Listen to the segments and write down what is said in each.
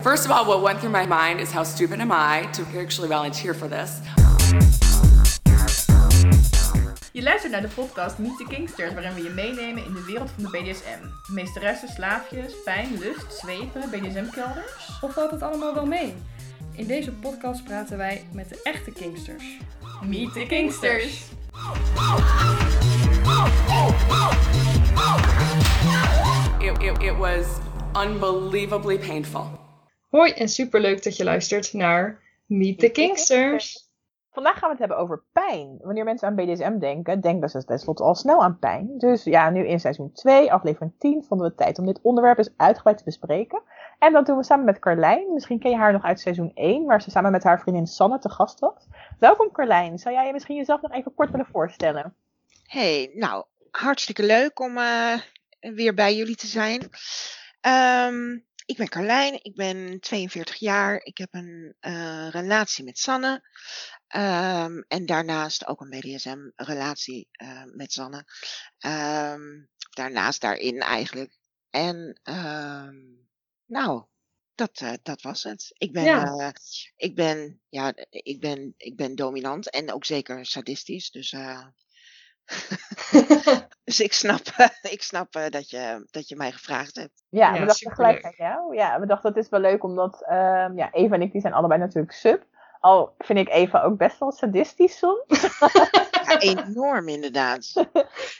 First of all, what went through my mind is how stupid am I to actually volunteer for this? Je luistert naar de podcast Meet the Kingsters, waarin we je meenemen in de wereld van de BDSM. Meesteressen, slaafjes, pijn, lust, zwepen, BDSM-kelders. Of valt het allemaal wel mee? In deze podcast praten wij met de echte Kingsters. Meet the Kingsters! It, it, it was unbelievably painful. Hoi en superleuk dat je luistert naar Meet the Kingsters. Vandaag gaan we het hebben over pijn. Wanneer mensen aan BDSM denken, denken ze tenslotte al snel aan pijn. Dus ja, nu in seizoen 2, aflevering 10, vonden we het tijd om dit onderwerp eens uitgebreid te bespreken. En dat doen we samen met Carlijn. Misschien ken je haar nog uit seizoen 1, waar ze samen met haar vriendin Sanne te gast was. Welkom Carlijn. Zou jij je misschien jezelf nog even kort willen voorstellen? Hey, nou, hartstikke leuk om uh, weer bij jullie te zijn. Um, ik ben Carlijn, ik ben 42 jaar. Ik heb een uh, relatie met Sanne. Um, en daarnaast ook een BDSM-relatie uh, met Sanne. Um, daarnaast daarin eigenlijk. En nou, dat, uh, dat was het. Ik ben, ja. ik ben, ja, ik ben, ik ben dominant en ook zeker sadistisch. Dus dus ik snap, ik snap uh, dat, je, dat je mij gevraagd hebt. Ja, ja we dachten gelijk aan jou. Ja, we dachten het is wel leuk omdat uh, ja, Eva en ik die zijn allebei natuurlijk sub. Al vind ik Eva ook best wel sadistisch soms. ja, enorm inderdaad.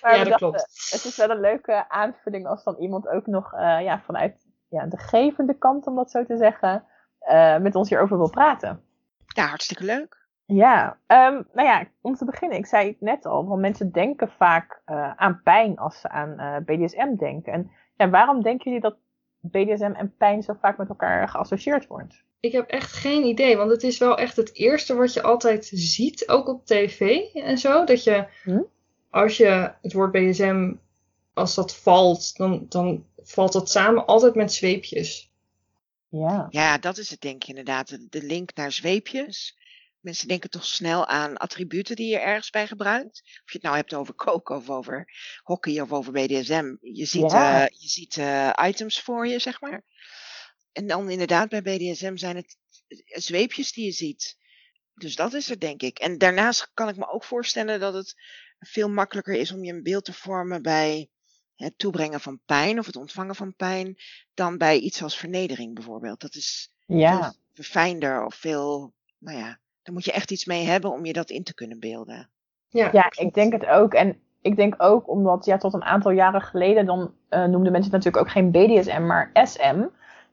maar ja, dat dachten, klopt. Het is wel een leuke aanvulling als dan iemand ook nog uh, ja, vanuit ja, de gevende kant, om dat zo te zeggen, met ons hierover wil praten. Ja, hartstikke leuk. Ja, um, nou ja, om te beginnen, ik zei het net al, want mensen denken vaak uh, aan pijn als ze aan uh, BDSM denken. En ja, waarom denken jullie dat BDSM en pijn zo vaak met elkaar geassocieerd wordt? Ik heb echt geen idee, want het is wel echt het eerste wat je altijd ziet, ook op tv en zo. Dat je, hm? als je het woord BDSM, als dat valt, dan, dan valt dat samen altijd met zweepjes. Ja. ja, dat is het denk ik inderdaad. De link naar zweepjes. Mensen denken toch snel aan attributen die je ergens bij gebruikt. Of je het nou hebt over koken of over hockey of over BDSM. Je ziet, ja. uh, je ziet uh, items voor je, zeg maar. En dan inderdaad bij BDSM zijn het zweepjes die je ziet. Dus dat is er denk ik. En daarnaast kan ik me ook voorstellen dat het veel makkelijker is om je een beeld te vormen bij het toebrengen van pijn of het ontvangen van pijn. Dan bij iets als vernedering bijvoorbeeld. Dat is ja. verfijnder of veel, nou ja, dan moet je echt iets mee hebben om je dat in te kunnen beelden. Ja, ja ik denk het ook. En ik denk ook omdat, ja, tot een aantal jaren geleden, dan uh, noemden mensen het natuurlijk ook geen BDSM, maar SM.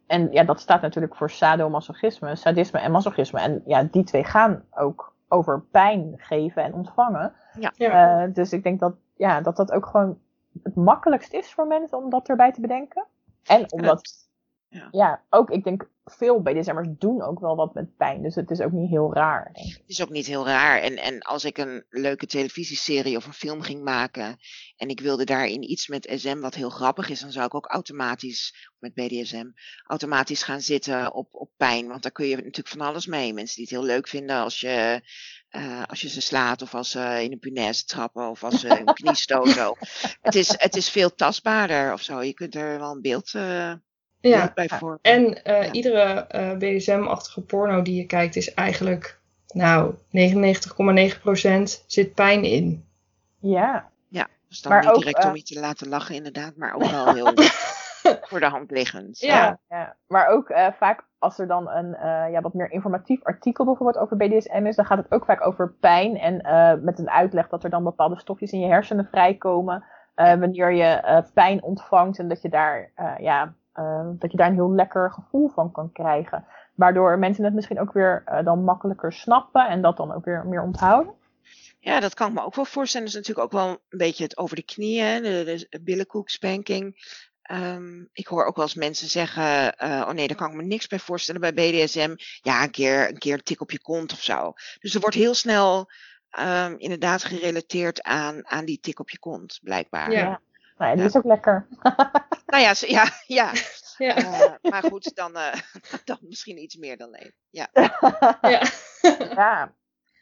En ja, dat staat natuurlijk voor sadomasochisme, sadisme en masochisme. En ja, die twee gaan ook over pijn geven en ontvangen. Ja. Uh, dus ik denk dat, ja, dat dat ook gewoon het makkelijkst is voor mensen om dat erbij te bedenken. En omdat... Ja. ja, ook ik denk veel BDSM'ers doen ook wel wat met pijn. Dus het is ook niet heel raar. Denk ik. Het is ook niet heel raar. En, en als ik een leuke televisieserie of een film ging maken. en ik wilde daarin iets met SM wat heel grappig is. dan zou ik ook automatisch, met BDSM, automatisch gaan zitten op, op pijn. Want daar kun je natuurlijk van alles mee. Mensen die het heel leuk vinden als je. Uh, als je ze slaat of als ze in een punaise trappen of als ze een knie stoten. het, is, het is veel tastbaarder of zo. Je kunt er wel een beeld uh, ja, en uh, ja. iedere uh, BDSM-achtige porno die je kijkt is eigenlijk, nou, 99,9% zit pijn in. Ja. Ja, dus dan maar niet ook, direct uh, om je te laten lachen inderdaad, maar ook wel heel voor de hand liggend. Ja, ja. ja. maar ook vaak als er dan een ja, wat meer informatief artikel bijvoorbeeld over BDSM is, dan gaat het ook vaak over pijn en met een uitleg dat er dan bepaalde stofjes in je hersenen vrijkomen wanneer je pijn ontvangt en dat je daar, ja, uh, dat je daar een heel lekker gevoel van kan krijgen. Waardoor mensen het misschien ook weer uh, dan makkelijker snappen en dat dan ook weer meer onthouden. Ja, dat kan ik me ook wel voorstellen. Dat is natuurlijk ook wel een beetje het over de knieën, de, de billenkoekspanking. Um, ik hoor ook wel eens mensen zeggen, uh, oh nee, daar kan ik me niks bij voorstellen bij BDSM. Ja, een keer een, keer een tik op je kont of zo. Dus er wordt heel snel um, inderdaad gerelateerd aan, aan die tik op je kont, blijkbaar. Ja. Nou ja, die ja. is ook lekker. nou ja, ja, ja. ja. Uh, maar goed, dan, uh, dan misschien iets meer dan één. Ja. ja. ja.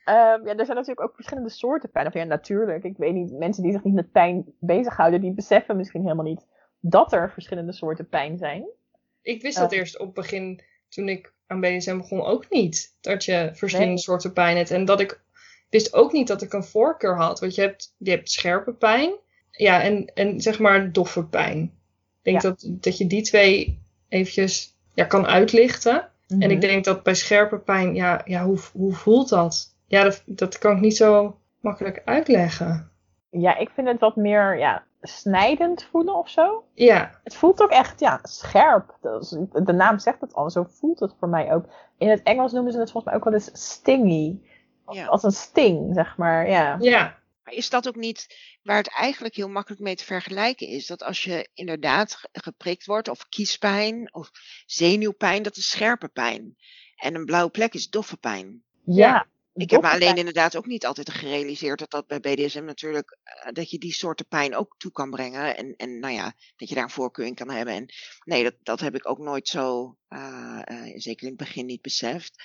Um, ja, er zijn natuurlijk ook verschillende soorten pijn. Of ja, natuurlijk. Ik weet niet, mensen die zich niet met pijn bezighouden, die beseffen misschien helemaal niet dat er verschillende soorten pijn zijn. Ik wist dat uh, eerst op begin toen ik aan BDSM begon ook niet. Dat je verschillende Nee. soorten pijn hebt. En dat ik wist ook niet dat ik een voorkeur had. Want je hebt, je hebt scherpe pijn. Ja, en, en zeg maar doffe pijn. Ik denk Ja. dat, dat je die twee eventjes ja, kan uitlichten. En Mhm. ik denk dat bij scherpe pijn, ja, ja hoe, hoe voelt dat? Ja, dat, dat kan ik niet zo makkelijk uitleggen. Ja, ik vind het wat meer ja, snijdend voelen of zo. Ja, Het voelt ook echt ja, scherp. De naam zegt het al, zo voelt het voor mij ook. In het Engels noemen ze het volgens mij ook wel eens stingy. Ja. Als een sting, zeg maar. Ja. ja, Maar is dat ook niet waar het eigenlijk heel makkelijk mee te vergelijken is? Dat als je inderdaad ge- geprikt wordt, of kiespijn, of zenuwpijn, dat is scherpe pijn. En een blauwe plek is doffe pijn. ja. Ik heb me alleen pijn. inderdaad ook niet altijd gerealiseerd dat dat bij BDSM natuurlijk, eh, dat je die soorten pijn ook toe kan brengen. En, en nou ja, dat je daar een voorkeur in kan hebben. En nee, dat, dat heb ik ook nooit zo, eh, eh, zeker in het begin niet beseft.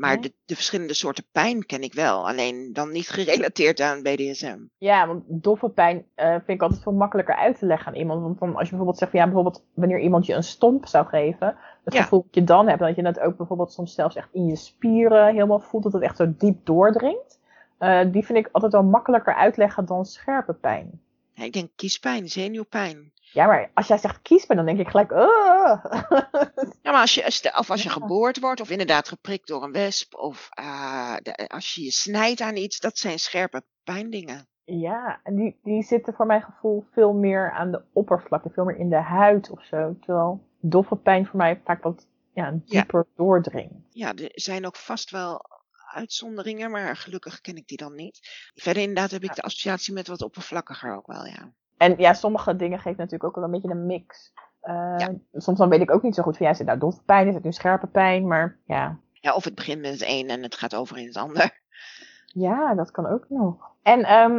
Maar de, de verschillende soorten pijn ken ik wel. Alleen dan niet gerelateerd aan BDSM. Ja, want doffe pijn eh, vind ik altijd veel makkelijker uit te leggen aan iemand. Want dan, als je bijvoorbeeld zegt, van, ja, bijvoorbeeld wanneer iemand je een stomp zou geven, het Ja. gevoel dat je dan hebt, dat je dat ook bijvoorbeeld soms zelfs echt in je spieren helemaal voelt, dat het echt zo diep doordringt. Eh, die vind ik altijd wel makkelijker uitleggen dan scherpe pijn. Ja, ik denk kiespijn, zenuwpijn. Ja, maar als jij zegt kiespijn, dan denk ik gelijk, "Ugh." Ja, maar als je, of als je geboord wordt, of inderdaad geprikt door een wesp, of eh, de- als je je snijdt aan iets, dat zijn scherpe pijndingen. ja, en die, die zitten voor mijn gevoel veel meer aan de oppervlakte, veel meer in de huid of zo. Terwijl doffe pijn voor mij vaak wat ja, dieper doordringt. Ja, er zijn ook vast wel uitzonderingen, maar gelukkig ken ik die dan niet. Verder inderdaad heb ik Ja. de associatie met wat oppervlakkiger ook wel, ja. En ja, sommige dingen geven natuurlijk ook wel een beetje een mix. Eh, Ja. Soms dan weet ik ook niet zo goed van, ja, is het nou doffe pijn, is het nu scherpe pijn? Maar ja, Ja, of het begint met het een en het gaat over in het ander. ja dat kan ook nog. En ehm,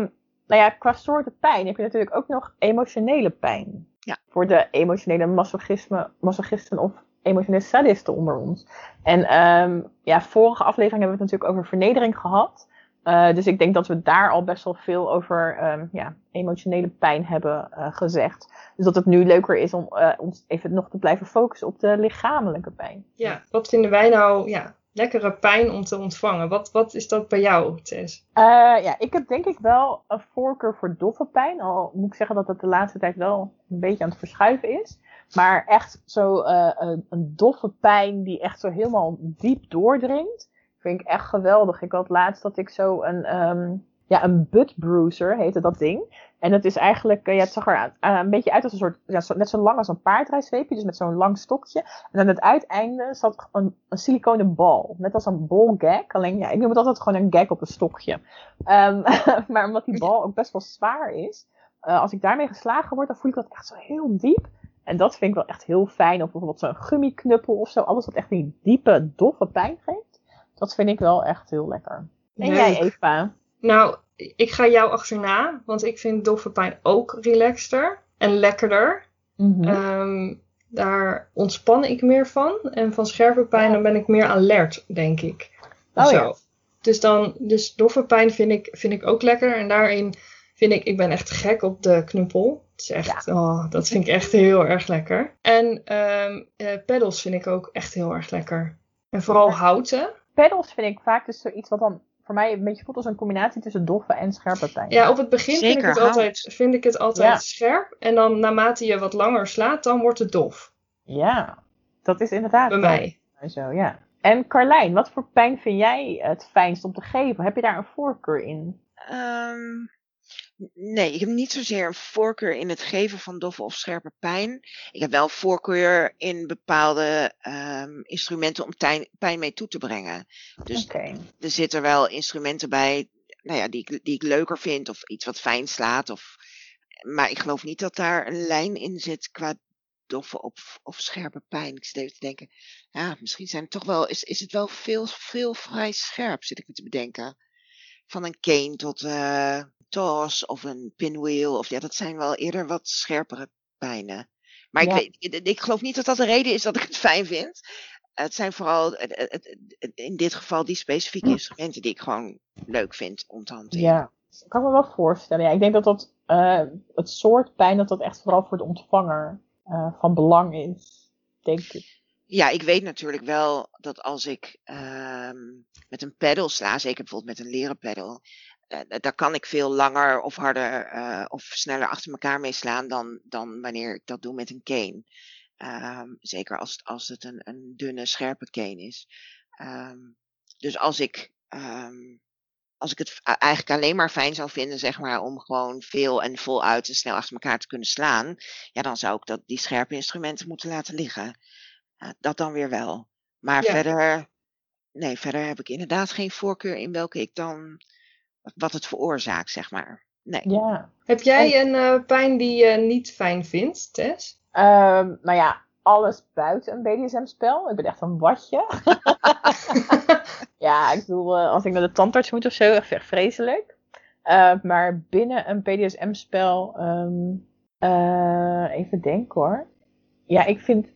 nou ja, qua soorten pijn heb je natuurlijk ook nog emotionele pijn. Ja. Voor de emotionele masochisme, masochisten of emotionele sadisten onder ons. En ehm, ja, vorige aflevering hebben we het natuurlijk over vernedering gehad. Eh, dus ik denk dat we daar al best wel veel over ehm, ja, emotionele pijn hebben eh, gezegd. Dus dat het nu leuker is om eh, ons even nog te blijven focussen op de lichamelijke pijn. ja. Wat vinden wij nou ja, lekkere pijn om te ontvangen? Wat, wat is dat bij jou, Tess? Ja, ik heb denk ik wel een voorkeur voor doffe pijn. Al moet ik zeggen dat het de laatste tijd wel een beetje aan het verschuiven is. Maar echt zo een, een doffe pijn die echt zo helemaal diep doordringt. Vind ik echt geweldig. Ik had laatst dat ik zo een, ehm, ja, een butt bruiser heette dat ding. En dat is eigenlijk, eh, ja, het zag er aan- een beetje uit als een soort, net zo lang als een paardrijsweepje. Dus met zo'n lang stokje. En aan het uiteinde zat een, een siliconen bal. Net als een ball gag. Alleen, ja, ik noem het altijd gewoon een gag op een stokje. Ehm, maar omdat die bal ook best wel zwaar is. eh, als ik daarmee geslagen word, dan voel ik dat echt zo heel diep. En dat vind ik wel echt heel fijn. Of bijvoorbeeld zo'n gummiknuppel of zo. Alles wat echt die diepe, doffe pijn geeft. Dat vind ik wel echt heel lekker. En Leuk. jij, Eva? Nou, ik ga jou achterna, want ik vind doffe pijn ook relaxter en lekkerder. Mhm. Ehm, daar ontspan ik meer van. En van scherpe pijn Ja. dan ben ik meer alert, denk ik. Oh zo. ja. Dus, dan, dus doffe pijn vind ik, vind ik ook lekker. En daarin vind ik, ik ben echt gek op de knuppel. Het is echt, oh, dat vind ik echt heel erg lekker. En ehm eh, pedals vind ik ook echt heel erg lekker. En vooral houten. Pedals vind ik vaak dus zoiets wat dan voor mij een beetje voelt als een combinatie tussen doffe en scherpe pijn. Ja, op het begin vind ik het hout. altijd, vind ik het altijd Ja. scherp. En dan naarmate je wat langer slaat, dan wordt het dof. Ja, dat is inderdaad Bij mij. Zo, ja. En Carlijn, wat voor pijn vind jij het fijnst om te geven? Heb je daar een voorkeur in? Nee, ik heb niet zozeer een voorkeur in het geven van doffe of scherpe pijn. Ik heb wel voorkeur in bepaalde ehm, instrumenten om tijn- pijn mee toe te brengen. Dus Oké. er zitten wel instrumenten bij nou ja, die, ik, die ik leuker vind of iets wat fijn slaat. Of, maar ik geloof niet dat daar een lijn in zit qua doffe of, of scherpe pijn. Ik zit even te denken, ja, misschien zijn het toch wel, is, is het wel veel, veel vrij scherp, zit ik me te bedenken. Van een cane tot eh toss of een pinwheel. Of ja, dat zijn wel eerder wat scherpere pijnen. Maar ik, weet, ik, ik geloof niet dat dat de reden is dat ik het fijn vind. Het zijn vooral het- het- het- het- in dit geval die specifieke instrumenten die ik gewoon leuk vind om te hanteren. Ja, ik kan me wel voorstellen. Ja, ik denk dat dat eh, het soort pijn dat dat echt vooral voor de ontvanger eh, van belang is. Denk ik. Ja, ik weet natuurlijk wel dat als ik ehm, met een pedal sla, zeker bijvoorbeeld met een leren pedal, eh, daar kan ik veel langer of harder eh, of sneller achter elkaar mee slaan dan, dan wanneer ik dat doe met een cane. Ehm, zeker als, het- als het een, een dunne, scherpe cane is. Ehm, dus als ik, ehm, als ik het eigenlijk alleen maar fijn zou vinden, zeg maar, om gewoon veel en voluit en snel achter elkaar te kunnen slaan, ja, dan zou ik dat, die scherpe instrumenten moeten laten liggen. Eh, dat dan weer wel. Maar Ja. verder, nee, verder heb ik inderdaad geen voorkeur in welke ik dan, wat het veroorzaakt, zeg maar. Nee. Ja. Heb jij een eh, pijn die je niet fijn vindt, Tess? Ehm, nou ja, alles buiten een BDSM-spel. Ik ben echt een watje. ja, ik bedoel, eh, als ik naar de tandarts moet of zo, echt, echt vreselijk. Eh, maar binnen een BDSM-spel, ehm, eh, even denken hoor. Ja, ik vind.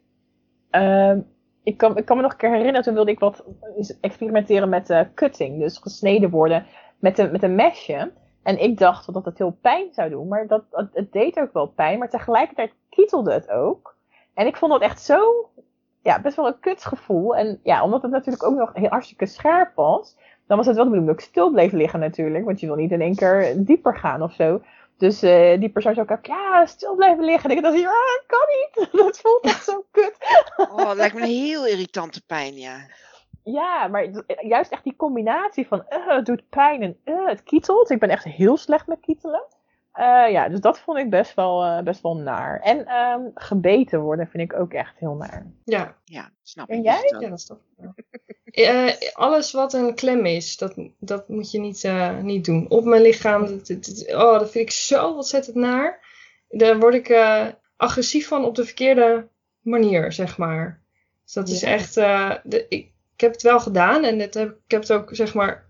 ehm, ik, kan, ik kan me nog een keer herinneren, toen wilde ik wat experimenteren met eh, cutting. Dus gesneden worden met een, met een mesje. En ik dacht dat het heel pijn zou doen, maar dat, het, het deed ook wel pijn. Maar tegelijkertijd kietelde het ook. En ik vond dat echt zo, ja, best wel een kutgevoel. En ja, omdat het natuurlijk ook nog heel hartstikke scherp was, dan was het wel de bedoeling dat ik stil bleef liggen natuurlijk. Want je wil niet in één keer dieper gaan of zo. Dus eh, die persoon zei ook, ja, stil blijven liggen. En ik dacht, ja, kan niet. Dat voelt echt zo kut. Oh, het lijkt me een heel irritante pijn, ja. Ja, maar juist echt die combinatie van eh, het doet pijn en eh, het kietelt. Ik ben echt heel slecht met kietelen. Eh, ja, dus dat vond ik best wel, eh, best wel naar. En ehm, gebeten worden vind ik ook echt heel naar. Ja, Ja, snap En ik. jij? Is het ook. ja dat wel. Eh, alles wat een klem is, dat, dat moet je niet, eh, niet doen. Op mijn lichaam, dat, dat- dat- oh, dat vind ik zo ontzettend naar. Daar word ik eh, agressief van op de verkeerde manier, zeg maar. Dus dat is echt... eh, de, ik, ik heb het wel gedaan en het heb, ik heb het ook, zeg maar,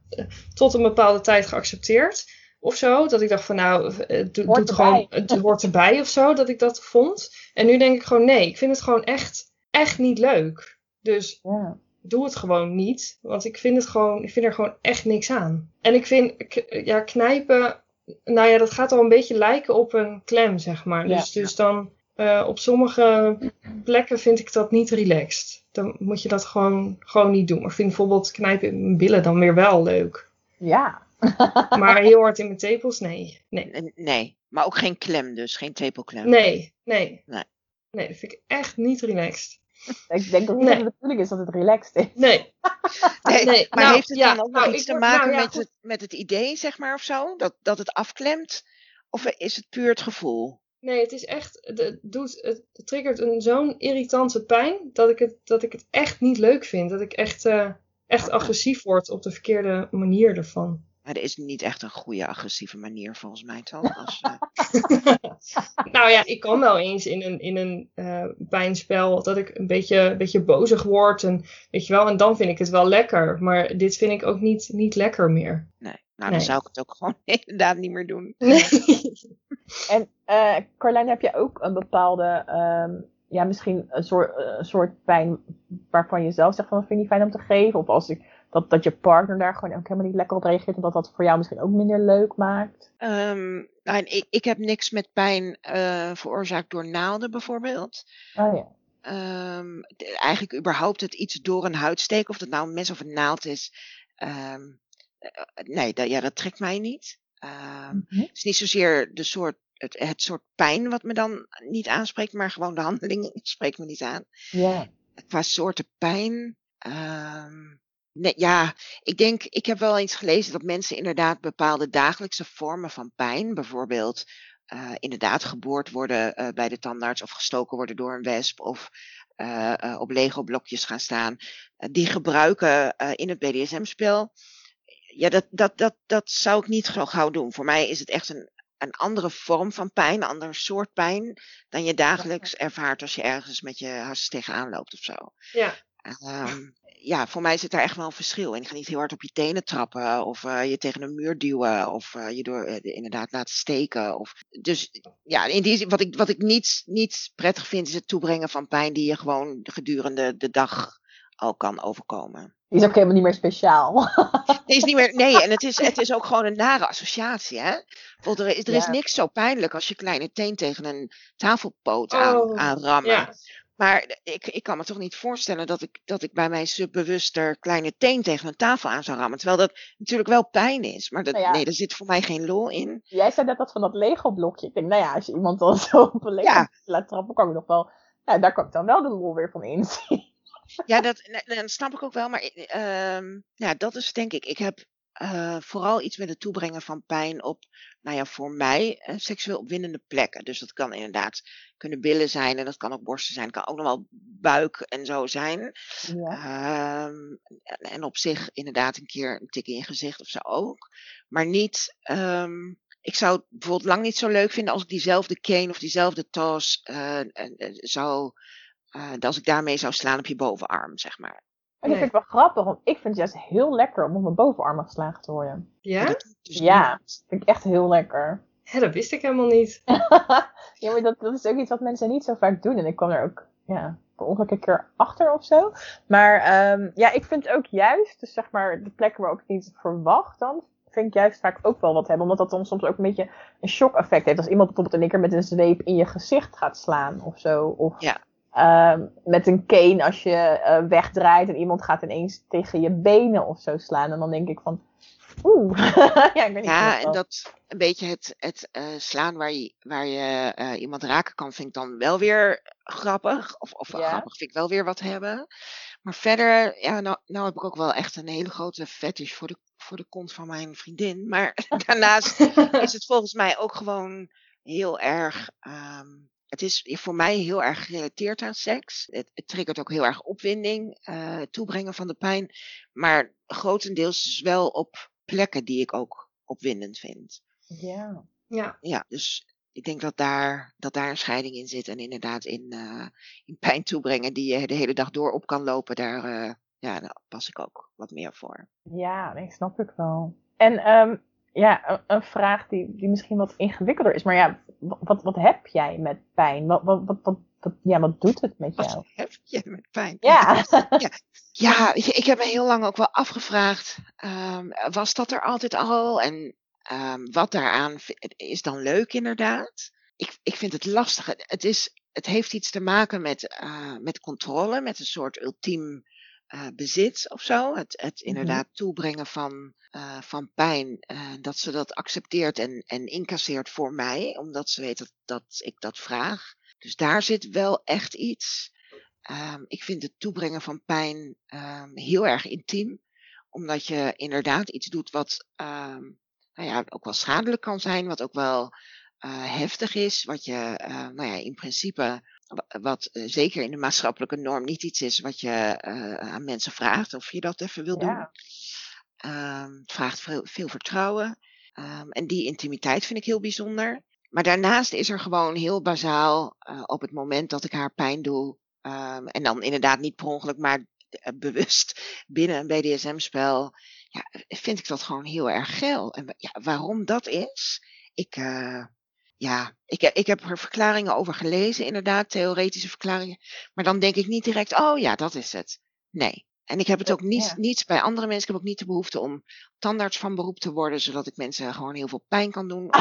tot een bepaalde tijd geaccepteerd. Of zo, dat ik dacht van nou, eh, het doet, gewoon, het hoort erbij of zo, dat ik dat vond. En nu denk ik gewoon nee, ik vind het gewoon echt, echt niet leuk. Dus Ja. doe het gewoon niet. Want ik vind het gewoon, ik vind er gewoon echt niks aan. En ik vind, ja, knijpen, nou ja, dat gaat al een beetje lijken op een klem, zeg maar. Ja. Dus, dus dan eh, op sommige plekken vind ik dat niet relaxed. Dan moet je dat gewoon, gewoon niet doen. Maar ik vind bijvoorbeeld knijpen in mijn billen dan weer wel leuk. ja. Maar heel hard in mijn tepels, nee. Nee, Nee, maar ook geen klem dus, geen tepelklem. nee, nee. Nee. Nee, dat vind ik echt niet relaxed. Ik denk Nee. dat het de bedoeling is dat het relaxed is. Nee. Nee, Nee, maar nou, heeft het ja, dan ook nou, nog iets te word- maken nou ja, met, goed. het, met het idee, zeg maar, of zo? Dat, dat het afklemt? Of is het puur het gevoel? Nee, het is echt, het, doet, het, het triggert een zo'n irritante pijn dat ik, het, dat ik het echt niet leuk vind. Dat ik echt, eh, echt agressief word op de verkeerde manier ervan. Maar er is niet echt een goede agressieve manier volgens mij toch? Als, eh, Nou ja, ik kan wel eens in een, in een eh, pijnspel dat ik een beetje, een beetje bozig word. En, weet je wel, en dan vind ik het wel lekker. Maar dit vind ik ook niet, niet lekker meer. nee, nou Nee. dan zou ik het ook gewoon inderdaad niet meer doen. Nee. En eh Carlijn, heb je ook een bepaalde, ehm, ja, misschien een soort, eh, soort pijn waarvan je zelf zegt van dat vind je niet fijn om te geven? Of als ik, dat, dat je partner daar gewoon ook helemaal niet lekker op reageert, en dat dat voor jou misschien ook minder leuk maakt? Ehm, nou, ik, ik heb niks met pijn eh, veroorzaakt door naalden bijvoorbeeld. Oh ja. Ehm, de- eigenlijk überhaupt het iets door een huid steken, of dat nou een mes of een naald is. Nee, dat, ja, dat trekt mij niet. Ehm, Mhm. Het is niet zozeer de soort, het, het soort pijn wat me dan niet aanspreekt, maar gewoon de handeling spreekt me niet aan. Ja. Qua soorten pijn. ehm, nee, ja, ik denk, ik heb wel eens gelezen dat mensen inderdaad bepaalde dagelijkse vormen van pijn, bijvoorbeeld eh, inderdaad geboord worden eh, bij de tandarts of gestoken worden door een wesp of eh, eh, op Lego-blokjes gaan staan, eh, die gebruiken eh, in het BDSM-spel. Ja, dat, dat, dat, dat zou ik niet zo gauw doen. Voor mij is het echt een, een andere vorm van pijn, een ander soort pijn dan je dagelijks ervaart als je ergens met je hars tegenaan loopt of zo. Ja. Ehm, ja, voor mij zit daar echt wel een verschil in. Je gaat niet heel hard op je tenen trappen of eh, je tegen een muur duwen of eh, je door eh, inderdaad laten steken. Of, dus ja, in die zin, wat ik, wat ik niet, niet prettig vind is het toebrengen van pijn die je gewoon gedurende de dag al kan overkomen. Die is ook helemaal niet meer speciaal. Nee, is niet meer, nee en het is, het is ook gewoon een nare associatie. Hè? Er, is, er is Ja. niks zo pijnlijk als je kleine teen tegen een tafelpoot aan, Oh, aan rammen. ja. Maar ik, ik kan me toch niet voorstellen dat ik, dat ik bij mijn subbewuster kleine teen tegen een tafel aan zou rammen. Terwijl dat natuurlijk wel pijn is. Maar dat, Nou ja. nee, daar zit voor mij geen lol in. Jij zei net dat van dat Lego-blokje. Ik denk, nou ja, als je iemand dan zo op een Lego laat trappen, kan ik nog wel... Ja, daar kan ik dan wel de lol weer van inzien. Ja, dat, snap ik ook wel. Maar ehm, ja, dat is denk ik. Ik heb eh, vooral iets met het toebrengen van pijn op, nou ja, voor mij eh, seksueel opwindende plekken. Dus dat kan inderdaad kunnen billen zijn en dat kan ook borsten zijn. Het kan ook nog wel buik en zo zijn. Ja. Ehm, en, en op zich inderdaad een keer een tik in je gezicht of zo ook. Maar niet. ehm, ik zou het bijvoorbeeld lang niet zo leuk vinden als ik diezelfde cane of diezelfde tas eh, zou. Eh, dat als ik daarmee zou slaan op je bovenarm, zeg maar. En dat Nee. vind ik wel grappig, want ik vind het juist heel lekker om op mijn bovenarm geslagen te worden. Ja? Dat doe ik dus Ja. vind ik echt heel lekker. Hè, dat wist ik helemaal niet. ja, maar dat, dat is ook iets wat mensen niet zo vaak doen. En ik kwam er ook, ja, per ongeluk een keer achter of zo. Maar ehm, ja, ik vind ook juist, dus zeg maar, de plekken waar ik het niet verwacht dan, vind ik juist vaak ook wel wat hebben. Omdat dat dan soms ook een beetje een shock effect heeft. Als iemand bijvoorbeeld in één keer met een zweep in je gezicht gaat slaan of zo. Of Ja. Ehm, met een cane als je eh, wegdraait en iemand gaat ineens tegen je benen of zo slaan. En dan denk ik van, oeh. ja, ik weet niet Ja, en dat een beetje het, het eh, slaan waar je, waar je eh, iemand raken kan, vind ik dan wel weer grappig. Of, of Ja. grappig vind ik wel weer wat hebben. Maar verder, ja, nou, nou heb ik ook wel echt een hele grote fetish voor de, voor de kont van mijn vriendin. Maar daarnaast is het volgens mij ook gewoon heel erg. ehm, het is voor mij heel erg gerelateerd aan seks. Het, het triggert ook heel erg opwinding, eh, het toebrengen van de pijn. Maar grotendeels dus wel op plekken die ik ook opwindend vind. Ja. Ja. Ja, dus ik denk dat daar, dat daar een scheiding in zit. En inderdaad in, eh, in pijn toebrengen die je de hele dag door op kan lopen, daar, eh, ja, daar pas ik ook wat meer voor. Ja, nee, snap ik wel. En ehm, ja, een, een vraag die, die misschien wat ingewikkelder is. Maar ja, wa- wat, wat heb jij met pijn? Wat, wat, wat, wat, wat- ja, wat doet het met jou? Wat heb je met pijn? Ja. Ja, je, ik heb me heel lang ook wel afgevraagd, ehm, was dat er altijd al? En ehm, wat daaraan is dan leuk inderdaad? Ik, ik vind het lastig. Het, het is, het heeft iets te maken met, eh, met controle, met een soort ultiem eh, bezit of zo. Het, het Mhm. inderdaad toebrengen van, eh, van pijn, eh, dat ze dat accepteert en, en incasseert voor mij, omdat ze weet dat, dat ik dat vraag. Dus daar zit wel echt iets. Ehm, ik vind het toebrengen van pijn ehm, heel erg intiem, omdat je inderdaad iets doet wat ehm, nou ja, ook wel schadelijk kan zijn, wat ook wel heftig is, wat je nou ja, in principe, wat eh, zeker in de maatschappelijke norm niet iets is wat je eh, aan mensen vraagt of je dat even wil doen. Ja. Ehm, het vraagt veel, veel vertrouwen. Ehm, en die intimiteit vind ik heel bijzonder. Maar daarnaast is er gewoon heel bazaal eh, op het moment dat ik haar pijn doe. ehm, en dan inderdaad niet per ongeluk, maar bewust binnen een BDSM-spel. Ja, vind ik dat gewoon heel erg geil. En ja, waarom dat is, ik, ja, ik, heb- ik heb er verklaringen over gelezen, inderdaad, theoretische verklaringen. Maar dan denk ik niet direct, oh ja, dat is het. Nee. En ik heb het ook niet, Ja. niet bij andere mensen. Ik heb ook niet de behoefte om tandarts van beroep te worden, zodat ik mensen gewoon heel veel pijn kan doen.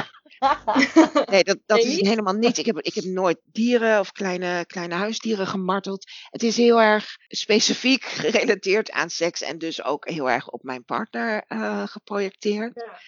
Nee, dat, dat Nee, is helemaal niet. Ik heb, ik heb nooit dieren of kleine, kleine huisdieren gemarteld. Het is heel erg specifiek gerelateerd aan seks en dus ook heel erg op mijn partner eh, geprojecteerd. Ja.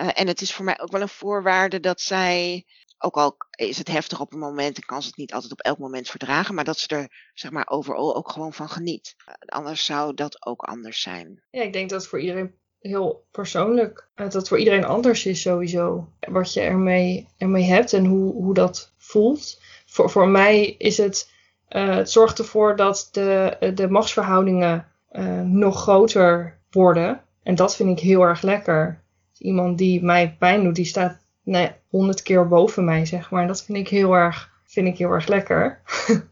Eh, en het is voor mij ook wel een voorwaarde dat zij, ook al is het heftig op een moment en kan ze het niet altijd op elk moment verdragen, maar dat ze er zeg maar overal ook gewoon van geniet. Eh, anders zou dat ook anders zijn. Ja, ik denk dat voor iedereen heel persoonlijk, eh, dat voor iedereen anders is sowieso. Wat je ermee, ermee hebt en hoe, hoe dat voelt. Voor, voor mij is het, het zorgt ervoor dat de, de machtsverhoudingen nog groter worden. En dat vind ik heel erg lekker. Iemand die mij pijn doet, die staat nee, honderd keer boven mij, zeg maar. En dat vind ik heel erg, vind ik heel erg lekker.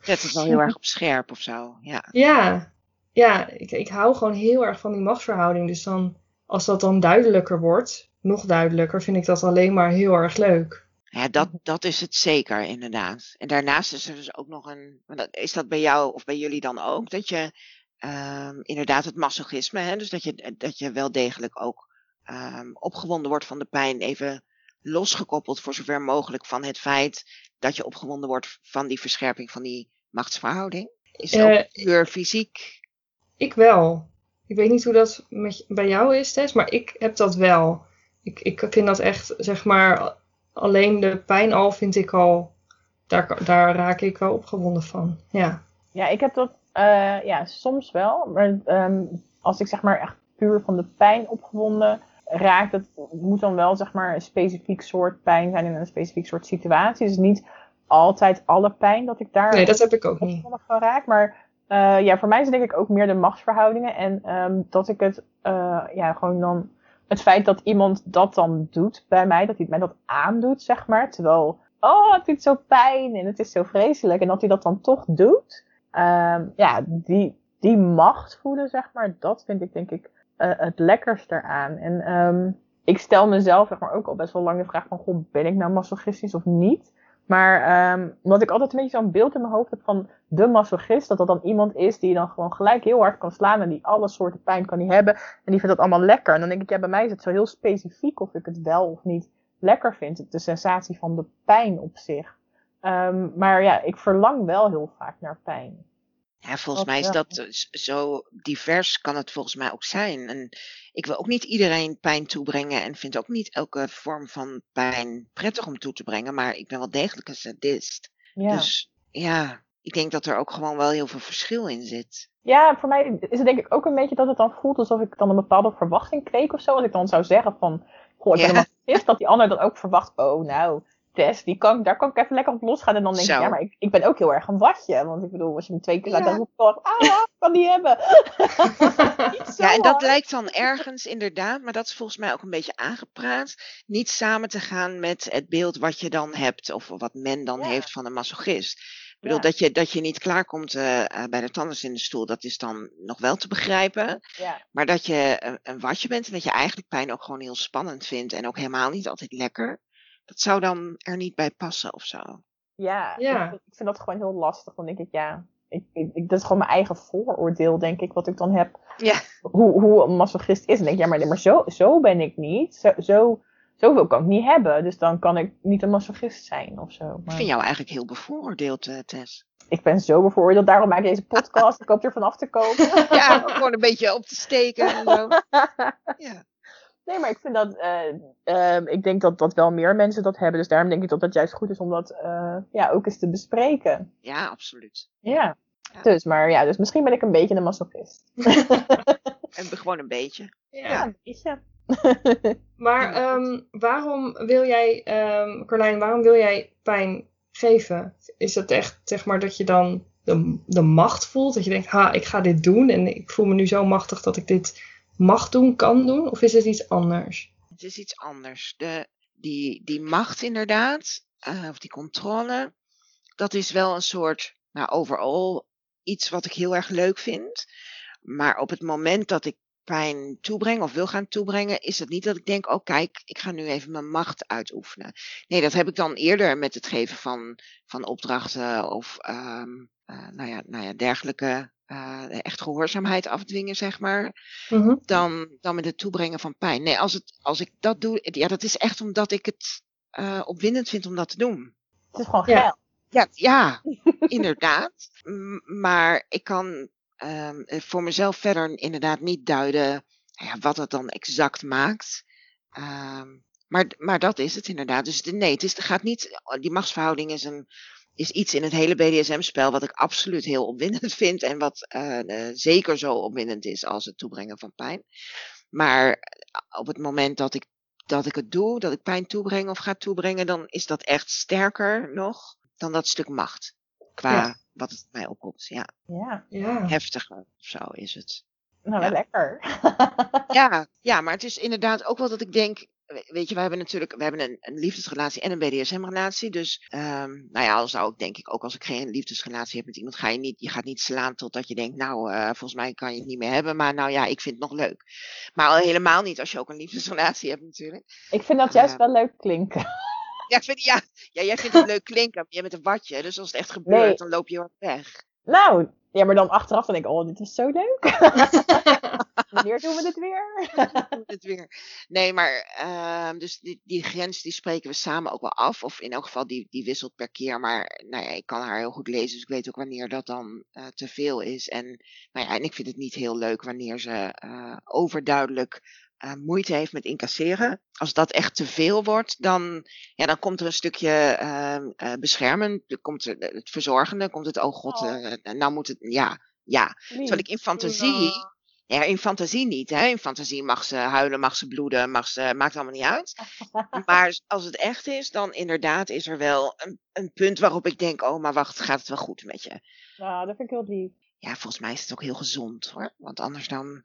Zet het wel heel erg op scherp of zo. Ja. Ja, ja ik, ik hou gewoon heel erg van die machtsverhouding. Dus dan, als dat dan duidelijker wordt, nog duidelijker, vind ik dat alleen maar heel erg leuk. Ja, dat, dat is het zeker, inderdaad. En daarnaast is er dus ook nog een. Is dat bij jou of bij jullie dan ook? Dat je ehm, inderdaad het masochisme, hè, dus dat je, dat je wel degelijk ook ehm, opgewonden wordt van de pijn, even losgekoppeld voor zover mogelijk van het feit dat je opgewonden wordt van die verscherping van die machtsverhouding? Is het ook Eh, puur fysiek? Ik wel. Ik weet niet hoe dat met, bij jou is, Tess, maar ik heb dat wel. Ik, ik vind dat echt, zeg maar, alleen de pijn al vind ik al, daar, daar raak ik wel opgewonden van. Ja. Ja, ik heb dat eh, ja, soms wel. Maar ehm, als ik zeg maar echt puur van de pijn opgewonden raak, dat moet dan wel zeg maar een specifiek soort pijn zijn in een specifiek soort situatie. Dus niet altijd alle pijn dat ik daar Nee, dat heb ik ook niet. van raak. Maar eh, ja, voor mij is het denk ik ook meer de machtsverhoudingen. En ehm, dat ik het, eh, ja, gewoon dan, het feit dat iemand dat dan doet bij mij, dat hij mij dat aandoet, zeg maar. Terwijl, oh, het doet zo pijn en het is zo vreselijk. En dat hij dat dan toch doet. Ehm, ja, die, die macht voelen, zeg maar, dat vind ik denk ik eh, het lekkerst eraan. En ehm, ik stel mezelf zeg maar, ook al best wel lang de vraag van, goh, ben ik nou masochistisch of niet? Maar ehm, omdat ik altijd een beetje zo'n beeld in mijn hoofd heb van de masochist, dat dat dan iemand is die dan gewoon gelijk heel hard kan slaan en die alle soorten pijn kan die hebben en die vindt dat allemaal lekker. En dan denk ik, ja, bij mij is het zo heel specifiek of ik het wel of niet lekker vind, de sensatie van de pijn op zich. Ehm, maar ja, ik verlang wel heel vaak naar pijn. Ja, volgens mij is dat zo divers kan het volgens mij ook zijn. En ik wil ook niet iedereen pijn toebrengen en vind ook niet elke vorm van pijn prettig om toe te brengen, maar ik ben wel degelijk een sadist. Ja. Dus ja, ik denk dat er ook gewoon wel heel veel verschil in zit. Ja, voor mij is het denk ik ook een beetje dat het dan voelt alsof ik dan een bepaalde verwachting kreeg of zo. Als ik dan zou zeggen van, goh, ik ben Ja. een masochist, dat die ander dan ook verwacht, oh nou, Tess, die kan, daar kan ik even lekker op losgaan. En dan denk ik, Zo. ja, maar ik, ik ben ook heel erg een watje. Want ik bedoel, als je me twee keer laat, Ja. dan roep ik toch, ah, ik kan die hebben. Ja, en dat hard. lijkt dan ergens inderdaad, maar dat is volgens mij ook een beetje aangepraat, niet samen te gaan met het beeld wat je dan hebt of wat men dan Ja. heeft van een masochist. Ik bedoel, Ja. dat, je, dat je niet klaarkomt eh eh, bij de tandarts in de stoel, dat is dan nog wel te begrijpen. Ja, Maar dat je een, een watje bent en dat je eigenlijk pijn ook gewoon heel spannend vindt en ook helemaal niet altijd lekker. Dat zou dan er niet bij passen of zo. ja, Ja. Ik, ik vind dat gewoon heel lastig. Dan denk ik, ja, ik, ik, ik- dat is gewoon mijn eigen vooroordeel, denk ik, wat ik dan heb. Ja. Hoe, hoe een masochist is. En denk ik, ja, maar, maar zo, zo ben ik niet. Zo, zo, zoveel kan ik niet hebben. Dus dan kan ik niet een masochist zijn of zo. Ik Maar vind jou eigenlijk heel bevooroordeeld, eh, Tess. ik ben zo bevooroordeeld. Daarom maak ik deze podcast. Ik hoop er vanaf te komen. Ja, gewoon een beetje op te steken en zo. Ja. Nee, maar ik vind dat, eh, ehm, ik denk dat, dat wel meer mensen dat hebben. Dus daarom denk ik dat het juist goed is om dat eh, ja, ook eens te bespreken. ja, absoluut. Ja. Ja. Dus, maar ja, dus misschien ben ik een beetje een masochist. En gewoon een beetje. Ja. een beetje. Maar ehm, waarom wil jij, ehm Carlijn, waarom wil jij pijn geven? Is het echt, zeg maar, dat je dan de, de macht voelt? Dat je denkt, ha, ik ga dit doen en ik voel me nu zo machtig dat ik dit mag doen, kan doen? Of is het iets anders? Het is iets anders. De, die, die macht inderdaad, eh, of die controle, dat is wel een soort, nou overal, iets wat ik heel erg leuk vind. Maar op het moment dat ik pijn toebreng of wil gaan toebrengen, is het niet dat ik denk, oh kijk, ik ga nu even mijn macht uitoefenen. Nee, dat heb ik dan eerder met het geven van, van opdrachten of ehm, eh, nou, ja, nou ja, dergelijke eh, echt gehoorzaamheid afdwingen, zeg maar Mhm. dan, dan met het toebrengen van pijn. Nee, als, het, als ik dat doe, ja, dat is echt omdat ik het eh, opwindend vind om dat te doen. Het is gewoon Ja. geld. Ja, ja inderdaad. Maar ik kan ehm, eh, voor mezelf verder inderdaad niet duiden nou ja, wat het dan exact maakt. Ehm, maar, maar dat is het inderdaad. Dus de, nee, het, is, het gaat niet. Die machtsverhouding is, een, is iets in het hele BDSM-spel wat ik absoluut heel opwindend vind. En wat eh, eh, zeker zo opwindend is als het toebrengen van pijn. Maar eh, op het moment dat ik, dat ik het doe, dat ik pijn toebreng of ga toebrengen, dan is dat echt sterker nog dan dat stuk macht. Qua Ja. wat het mij oproept. Ja, Ja, Ja. heftiger of zo is het. nou Ja. lekker. Ja, ja, maar het is inderdaad ook wel dat ik denk. We- Weet je, we hebben natuurlijk we hebben een, een liefdesrelatie en een BDSM-relatie. Dus, ehm, nou ja, al zou ik denk ik ook als ik geen liefdesrelatie heb met iemand, ga je niet, je gaat niet slaan totdat je denkt, nou, eh, volgens mij kan je het niet meer hebben. Maar nou ja, ik vind het nog leuk. Maar al helemaal niet als je ook een liefdesrelatie hebt natuurlijk. Ik vind dat juist Ja. wel leuk klinken. Ja, vind, ja, ja jij vindt het leuk klinken, maar jij bent een watje. Dus als het echt gebeurt, Nee. dan loop je hard weg. Nou, ja, maar dan achteraf dan denk ik, oh, dit was zo leuk. Wanneer doen we dit weer? het weer. Nee, maar ehm, dus die, die grens die spreken we samen ook wel af. Of in elk geval die, die wisselt per keer. Maar nou ja, ik kan haar heel goed lezen. Dus ik weet ook wanneer dat dan uh, te veel is. En, nou ja, en ik vind het niet heel leuk wanneer ze uh, overduidelijk uh, moeite heeft met incasseren. Als dat echt te veel wordt, dan, ja, dan komt er een stukje uh, beschermen. Er komt er, het verzorgende, komt het, oh god, oh. nou moet het, ja, ja. Terwijl ik in fantasie, ja, in fantasie niet. Hè? In fantasie mag ze huilen, mag ze bloeden, mag ze, maakt allemaal niet uit. maar als het echt is, dan inderdaad is er wel een, een punt waarop ik denk, oh, maar wacht, gaat het wel goed met je? Nou, dat vind ik heel lief. Ja, volgens mij is het ook heel gezond hoor. Want anders dan,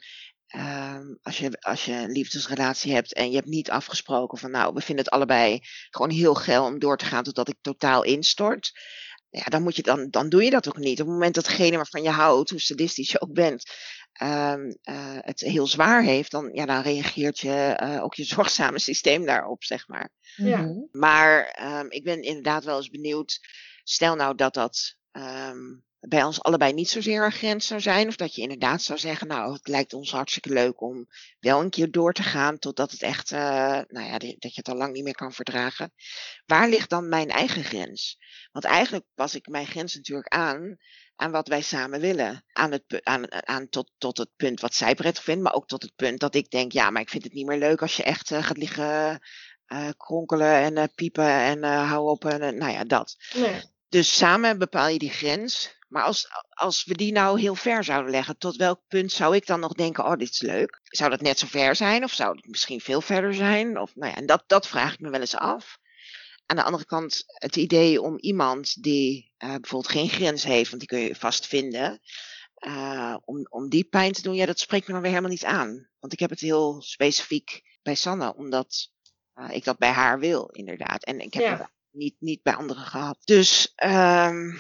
um, als, je, als je een liefdesrelatie hebt en je hebt niet afgesproken van nou, we vinden het allebei gewoon heel geil om door te gaan totdat ik totaal instort. Ja, dan, moet je, dan, dan doe je dat ook niet. Op het moment dat degene waarvan je houdt, hoe sadistisch je ook bent, um, uh, het heel zwaar heeft, dan, ja, dan reageert je, uh, ook je zorgzame systeem daarop, zeg maar. Ja. Maar um, ik ben inderdaad wel eens benieuwd, stel nou dat dat um, bij ons allebei niet zozeer een grens zou zijn. Of dat je inderdaad zou zeggen, nou, het lijkt ons hartstikke leuk om wel een keer door te gaan totdat het echt, uh, nou ja, dat je het al lang niet meer kan verdragen. Waar ligt dan mijn eigen grens? Want eigenlijk pas ik mijn grens natuurlijk aan aan wat wij samen willen. Aan het, aan, aan tot, tot het punt wat zij prettig vindt, maar ook tot het punt dat ik denk, ja, maar ik vind het niet meer leuk als je echt uh, gaat liggen uh, kronkelen en piepen en hou op en nou ja, dat. Nee. Dus samen bepaal je die grens. Maar als, als we die nou heel ver zouden leggen, tot welk punt zou ik dan nog denken, oh, dit is leuk? Zou dat net zo ver zijn of zou het misschien veel verder zijn? Of, nou ja, en dat, dat vraag ik me wel eens af. Aan de andere kant, het idee om iemand die uh, bijvoorbeeld geen grens heeft, want die kun je vast vinden, uh, om, om die pijn te doen, ja, dat spreekt me dan weer helemaal niet aan. Want ik heb het heel specifiek bij Sanne, omdat uh, ik dat bij haar wil, inderdaad. En ik heb Ja. Niet, niet bij anderen gehad. Dus um,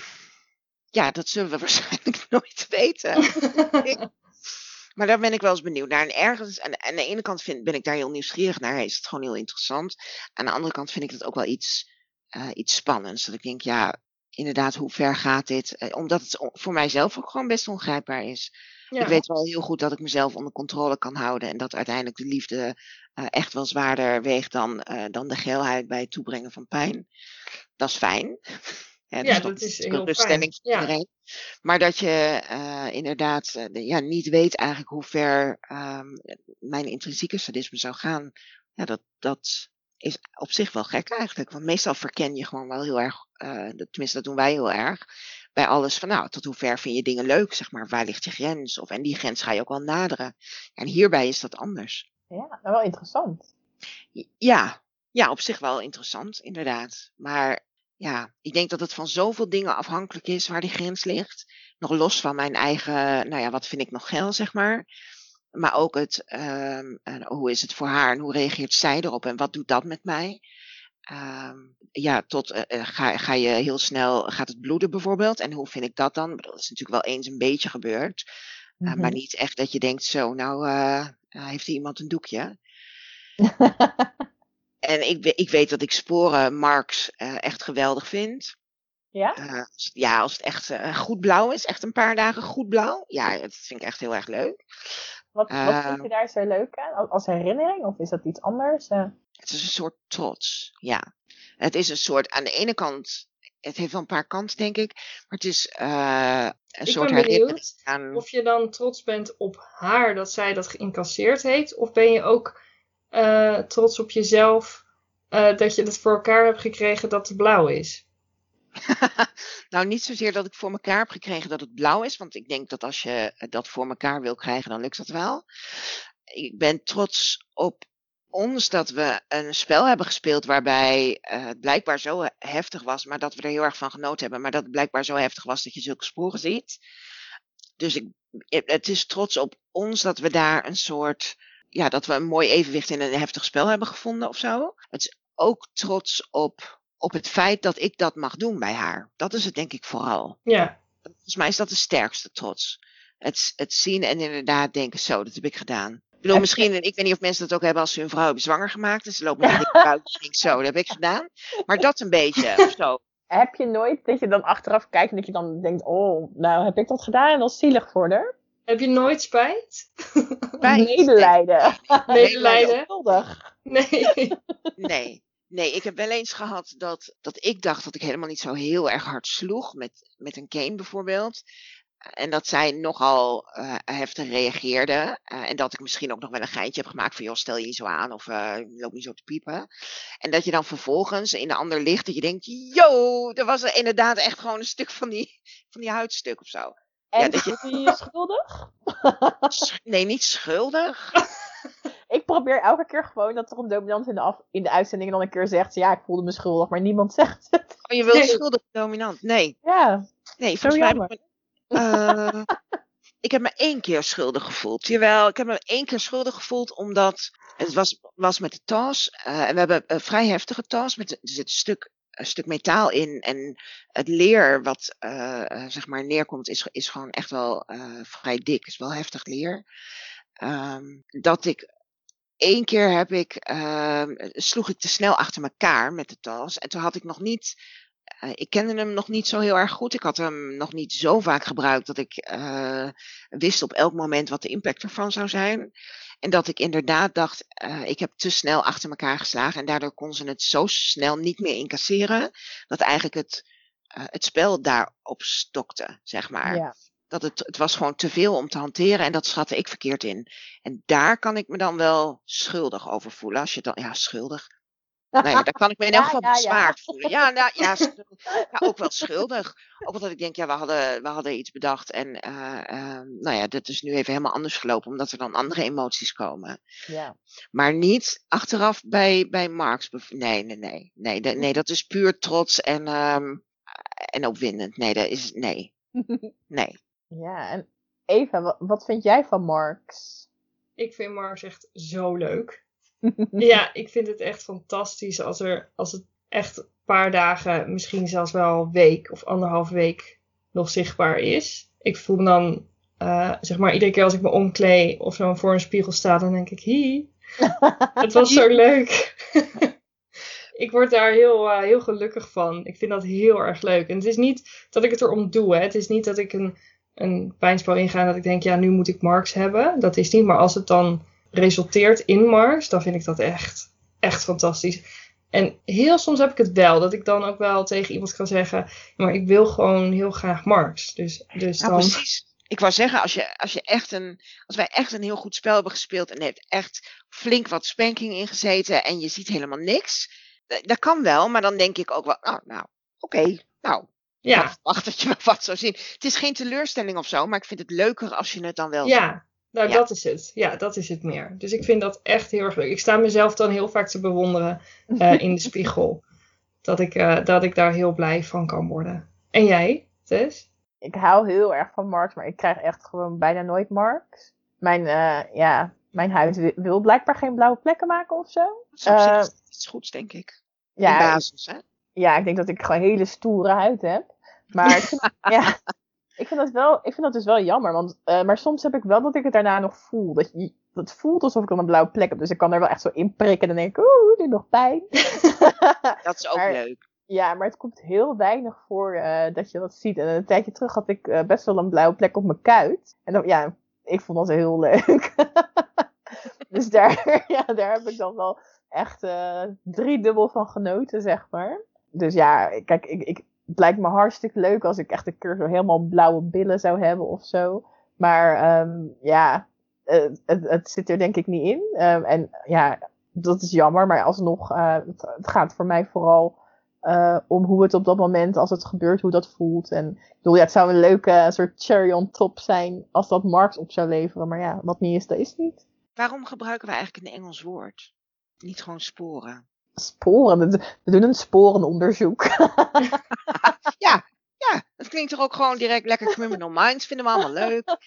ja, dat zullen we waarschijnlijk nooit weten. maar daar ben ik wel eens benieuwd naar. En ergens, aan, aan de ene kant vind, ben ik daar heel nieuwsgierig naar, is het gewoon heel interessant. Aan de andere kant vind ik het ook wel iets, uh, iets spannends. Dat ik denk, ja, inderdaad, hoe ver gaat dit? Uh, omdat het voor mijzelf ook gewoon best ongrijpbaar is. Ja. Ik weet wel heel goed dat ik mezelf onder controle kan houden. En dat uiteindelijk de liefde uh, echt wel zwaarder weegt dan, uh, dan de geelheid bij het toebrengen van pijn. Dat is fijn. Ja, ja dus dat, dat is een stelling voor ja. iedereen. Maar dat je uh, inderdaad ja, niet weet eigenlijk hoe ver um, mijn intrinsieke sadisme zou gaan. Ja, dat, dat is op zich wel gek eigenlijk. Want meestal verken je gewoon wel heel erg, uh, tenminste dat doen wij heel erg, bij alles van nou, tot hoe ver vind je dingen leuk, zeg maar. Waar ligt je grens? Of, en die grens ga je ook wel naderen. En hierbij is dat anders. Ja, wel interessant. Ja, ja, op zich wel interessant, inderdaad. Maar ja, ik denk dat het van zoveel dingen afhankelijk is waar die grens ligt. Nog los van mijn eigen, nou ja, wat vind ik nog geil, zeg maar. Maar ook het, um, uh, hoe is het voor haar en hoe reageert zij erop en wat doet dat met mij? Um, ja, tot uh, ga, ga je heel snel, gaat het bloeden bijvoorbeeld? En hoe vind ik dat dan? Dat is natuurlijk wel eens een beetje gebeurd. Mm-hmm. Maar niet echt dat je denkt, zo, nou uh, heeft er iemand een doekje. En ik, ik weet dat ik sporen Marx echt geweldig vind. Ja? Uh, ja, als het echt uh, goed blauw is, echt een paar dagen goed blauw. Ja, dat vind ik echt heel erg leuk. Wat, wat vind je daar zo leuk aan? Als herinnering of is dat iets anders? Het is een soort trots, ja. Het is een soort, aan de ene kant, het heeft wel een paar kanten denk ik, maar het is een ik soort ben aan... Of je dan trots bent op haar dat zij dat geïncasseerd heeft, of ben je ook uh, trots op jezelf uh, dat je het voor elkaar hebt gekregen dat het blauw is? nou, niet zozeer dat ik voor elkaar heb gekregen dat het blauw is, want ik denk dat als je dat voor elkaar wil krijgen, dan lukt dat wel. Ik ben trots op ons dat we een spel hebben gespeeld waarbij uh, het blijkbaar zo heftig was, maar dat we er heel erg van genoten hebben, maar dat het blijkbaar zo heftig was dat je zulke sporen ziet. Dus ik, het is trots op ons dat we daar een soort ja, dat we een mooi evenwicht in een heftig spel hebben gevonden of zo. Het is ook trots op, op het feit dat ik dat mag doen bij haar. Dat is het denk ik vooral. Ja. Volgens mij is dat de sterkste trots. Het, het zien en inderdaad denken, zo, dat heb ik gedaan. Ik bedoel, misschien, ik weet niet of mensen dat ook hebben als ze hun vrouw hebben zwanger gemaakt. En ze lopen met een buik en denken, zo, dat heb ik gedaan. Maar dat een beetje, of zo. Heb je nooit dat je dan achteraf kijkt en dat je dan denkt, oh, nou heb ik dat gedaan en dat is zielig voor haar? Heb je nooit spijt? Spijt? Medelijden. Medelijden? Schuldig. Nee. Nee. Nee, ik heb wel eens gehad dat, dat ik dacht dat ik helemaal niet zo heel erg hard sloeg. Met, met een cane bijvoorbeeld. En dat zij nogal eh, heftig reageerde. Eh, en dat ik misschien ook nog wel een geintje heb gemaakt van... joh, stel je niet zo aan of eh, loop niet zo te piepen. En dat je dan vervolgens in een ander licht... dat je denkt, yo, er was er inderdaad echt gewoon een stuk van die, van die huidstuk of zo. En Ja, dat je- je schuldig? Sch- Nee, niet schuldig. Ik probeer elke keer gewoon dat er een dominant in de, af, in de uitzending dan een keer zegt... Ja, ik voelde me schuldig, maar niemand zegt het. Oh, je wilt Nee. schuldig dominant. Nee, Ja, nee, volgens mij Eh, ik heb me één keer schuldig gevoeld. Jawel, ik heb me één keer schuldig gevoeld omdat het was, was met de tas. eh, en we hebben een vrij heftige tas. Met, er zit een stuk, stuk metaal in. En het leer wat eh, zeg maar neerkomt is, is gewoon echt wel vrij dik. is wel heftig leer. Ehm, dat ik één keer heb ik, ehm, sloeg ik te snel achter elkaar met de tas. En toen had ik nog niet, eh, ik kende hem nog niet zo heel erg goed. Ik had hem nog niet zo vaak gebruikt dat ik eh, wist op elk moment wat de impact ervan zou zijn. En dat ik inderdaad dacht, eh, ik heb te snel achter elkaar geslagen. En daardoor kon ze het zo snel niet meer incasseren. Dat eigenlijk het, het spel daarop stokte, zeg maar ja. dat het, het was gewoon te veel om te hanteren en dat schatte ik verkeerd in. En daar kan ik me dan wel schuldig over voelen. Als je dan, ja, schuldig. Nou ja, daar kan ik me in Ja, elk geval ja, ja. bezwaard voelen. Ja, nou, ja, ja, ook wel schuldig. Ook omdat ik denk, ja, we hadden, we hadden iets bedacht en eh, ehm, nou ja, dat is nu even helemaal anders gelopen, omdat er dan andere emoties komen. ja. Maar niet achteraf bij, bij Marx. Nee, nee, nee. Nee, de- nee dat is puur trots en, ehm, en opwindend. Nee, dat is, nee. Nee. Ja, en Eva, wat, wat vind jij van Marx? Ik vind Mars echt zo leuk. Ja, ik vind het echt fantastisch als, er, als het echt een paar dagen, misschien zelfs wel een week of anderhalf week nog zichtbaar is. Ik voel me dan, eh, zeg maar, iedere keer als ik me omkleed of zo voor een spiegel sta, dan denk ik, hi, het was zo leuk. ik word daar heel, eh, heel gelukkig van. Ik vind dat heel erg leuk. En het is niet dat ik het erom doe. Hè. Het is niet dat ik een, een pijnspel inga en dat ik denk, ja, nu moet ik Marx hebben. Dat is niet. Maar als het dan resulteert in Marx, dan vind ik dat echt, echt fantastisch. En heel soms heb ik het wel, dat ik dan ook wel tegen iemand kan zeggen, "Ja, maar ik wil gewoon heel graag Marx. Dus, dus Nou, dan... precies. Ik wou zeggen, als, je, als, je echt een, als wij echt een heel goed spel hebben gespeeld en er heeft echt flink wat spanking in gezeten en je ziet helemaal niks, eh, dat kan wel, maar dan denk ik ook wel, oh, nou, oké, nou, Ja, ik verwacht dat je wat zou zien. Het is geen teleurstelling of zo, maar ik vind het leuker als je het dan wel ziet. Ja, nou Ja. dat is het. Ja, dat is het meer. Dus ik vind dat echt heel erg leuk. Ik sta mezelf dan heel vaak te bewonderen eh, in de spiegel. Dat ik, eh, dat ik daar heel blij van kan worden. En jij, Tess? ik hou heel erg van Marx, maar ik krijg echt gewoon bijna nooit Marx. Mijn, eh, ja, mijn huid wi- wil blijkbaar geen blauwe plekken maken of zo. Dat is op zich Eh, iets goeds, denk ik. Ja, in basis, hè? ja, ik denk dat ik gewoon hele stoere huid heb. Maar ja, ik vind, dat, wel, ik vind dat dus wel jammer. Want, eh, maar soms heb ik wel dat ik het daarna nog voel. Dat, je, dat voelt alsof ik dan een blauwe plek heb. Dus ik kan er wel echt zo in prikken. En dan denk ik, oeh, dit nog pijn. Dat is ook Maar- leuk. Ja, maar het komt heel weinig voor eh, dat je dat ziet. En een tijdje terug had ik eh, best wel een blauwe plek op mijn kuit. En dan, ja, ik vond dat heel leuk. dus daar, ja, daar heb ik dan wel echt eh driedubbel van genoten, zeg maar. Dus ja, kijk, ik, ik, het lijkt me hartstikke leuk als ik echt een keer zo helemaal blauwe billen zou hebben of zo. Maar ehm, ja, eh, het, het zit er denk ik niet in. Ehm, en ja, dat is jammer, maar alsnog, eh, het, gaat voor mij vooral eh, om hoe het op dat moment, als het gebeurt, hoe dat voelt. En ik bedoel, ja, het zou een leuke soort cherry on top zijn als dat Marx op zou leveren. Maar ja, wat niet is, dat is niet. Waarom gebruiken we eigenlijk een Engels woord? Niet gewoon sporen. Sporen, we doen een sporenonderzoek. Ja, ja, dat klinkt toch ook gewoon direct lekker criminal minds. Vinden we allemaal leuk.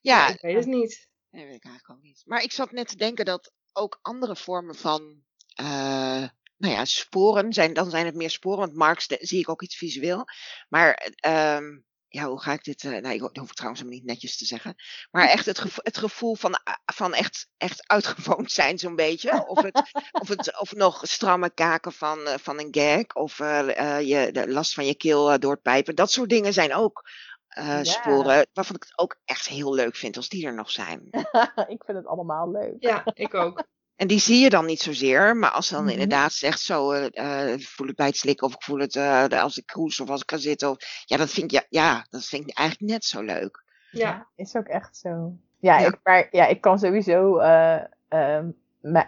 Ja, Ik weet het niet. Nee, weet ik eigenlijk ook niet. Maar ik zat net te denken dat ook andere vormen van, eh, nou ja, sporen zijn, dan zijn het meer sporen, want Marx zie ik ook iets visueel. Maar, ehm, ja, hoe ga ik dit, eh nou, ik hoef ik trouwens helemaal niet netjes te zeggen. Maar echt het, gevo- het gevoel van, ah, van echt, echt uitgewoond zijn zo'n beetje. Of, het, of, het, of nog stramme kaken van, eh, van een gag, of eh, eh, je, de last van je keel eh, door het pijpen. Dat soort dingen zijn ook eh, Ja. sporen, waarvan ik het ook echt heel leuk vind als die er nog zijn. ik vind het allemaal leuk. Ja, ik ook. En die zie je dan niet zozeer, maar als ze dan Mhm. inderdaad zegt zo, eh, eh, ik voel het bij het slikken of ik voel het eh, als ik cruise of als ik ga zitten. Of, ja, dat vind ik, ja, ja, dat vind ik eigenlijk net zo leuk. Ja, Is ook echt zo. Ja, Ja. Ik, maar, ja ik kan sowieso. eh, ehm,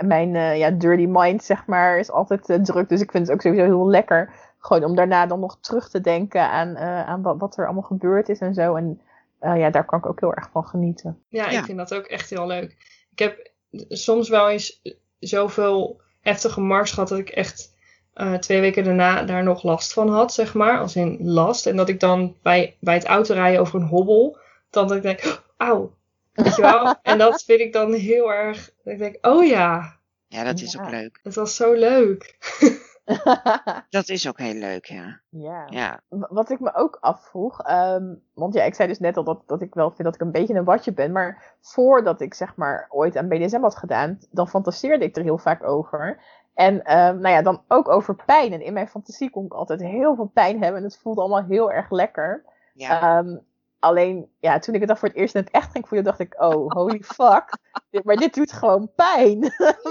mijn eh, ja, dirty mind, zeg maar, is altijd druk. Dus ik vind het ook sowieso heel lekker. Gewoon om daarna dan nog terug te denken aan, eh, aan wat, wat er allemaal gebeurd is en zo. En eh, ja, daar kan ik ook heel erg van genieten. ja, Ja. ik vind dat ook echt heel leuk. Ik heb soms wel eens zoveel heftige mars gehad dat ik echt eh, twee weken daarna daar nog last van had, zeg maar. Als in last. En dat ik dan bij, bij het autorijden over een hobbel, dan dat ik denk, "Oh, auw. Weet je wel? en dat vind ik dan heel erg, dat ik denk, oh ja, Ja, dat is Ja. ook leuk. het was zo leuk. Dat is ook heel leuk, ja. ja. Ja, Wat ik me ook afvroeg, ehm, want ja, ik zei dus net al dat, dat ik wel vind dat ik een beetje een watje ben, maar voordat ik zeg maar ooit aan BDSM had gedaan, dan fantaseerde ik er heel vaak over. En ehm, nou ja, dan ook over pijn. En in mijn fantasie kon ik altijd heel veel pijn hebben en het voelde allemaal heel erg lekker. ja. Ehm, alleen, ja, toen ik het dan voor het eerst in het echt ging voelen, dacht ik, oh, holy fuck. Dit- maar dit doet gewoon pijn.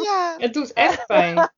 ja. Het doet echt pijn.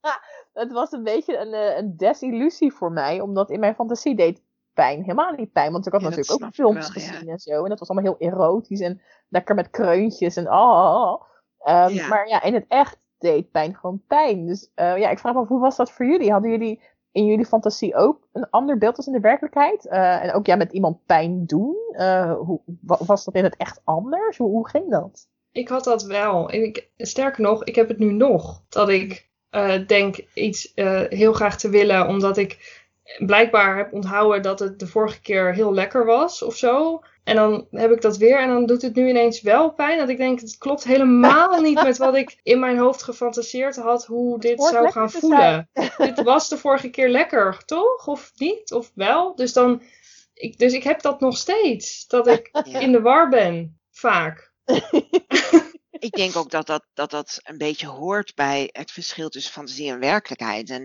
het was een beetje een, eh, een desillusie voor mij, omdat in mijn fantasie deed pijn helemaal niet pijn. Want ik had Ja, natuurlijk ook films wel, ja. gezien en zo. En dat was allemaal heel erotisch en lekker met kreuntjes en oh. Ehm, Ja. Maar ja, in het echt deed pijn gewoon pijn. Dus eh, ja, ik vraag me af, hoe was dat voor jullie? Hadden jullie in jullie fantasie ook een ander beeld als in de werkelijkheid? Eh, en ook ja, met iemand pijn doen? Eh, hoe, wa- was dat in het echt anders? Hoe, hoe ging dat? Ik had dat wel. En ik, sterker nog, ik heb het nu nog. Dat ik eh, denk iets eh, heel graag te willen, omdat ik blijkbaar heb onthouden dat het de vorige keer heel lekker was of zo. En dan heb ik dat weer en dan doet het nu ineens wel pijn. Dat ik denk, het klopt helemaal niet met wat ik in mijn hoofd gefantaseerd had hoe dit zou gaan voelen. dit was de vorige keer lekker, toch? Of niet? Of wel? Dus dan, ik, dus ik heb dat nog steeds. Dat ik Ja. in de war ben, vaak. Ik denk ook dat dat, dat dat een beetje hoort bij het verschil tussen fantasie en werkelijkheid. En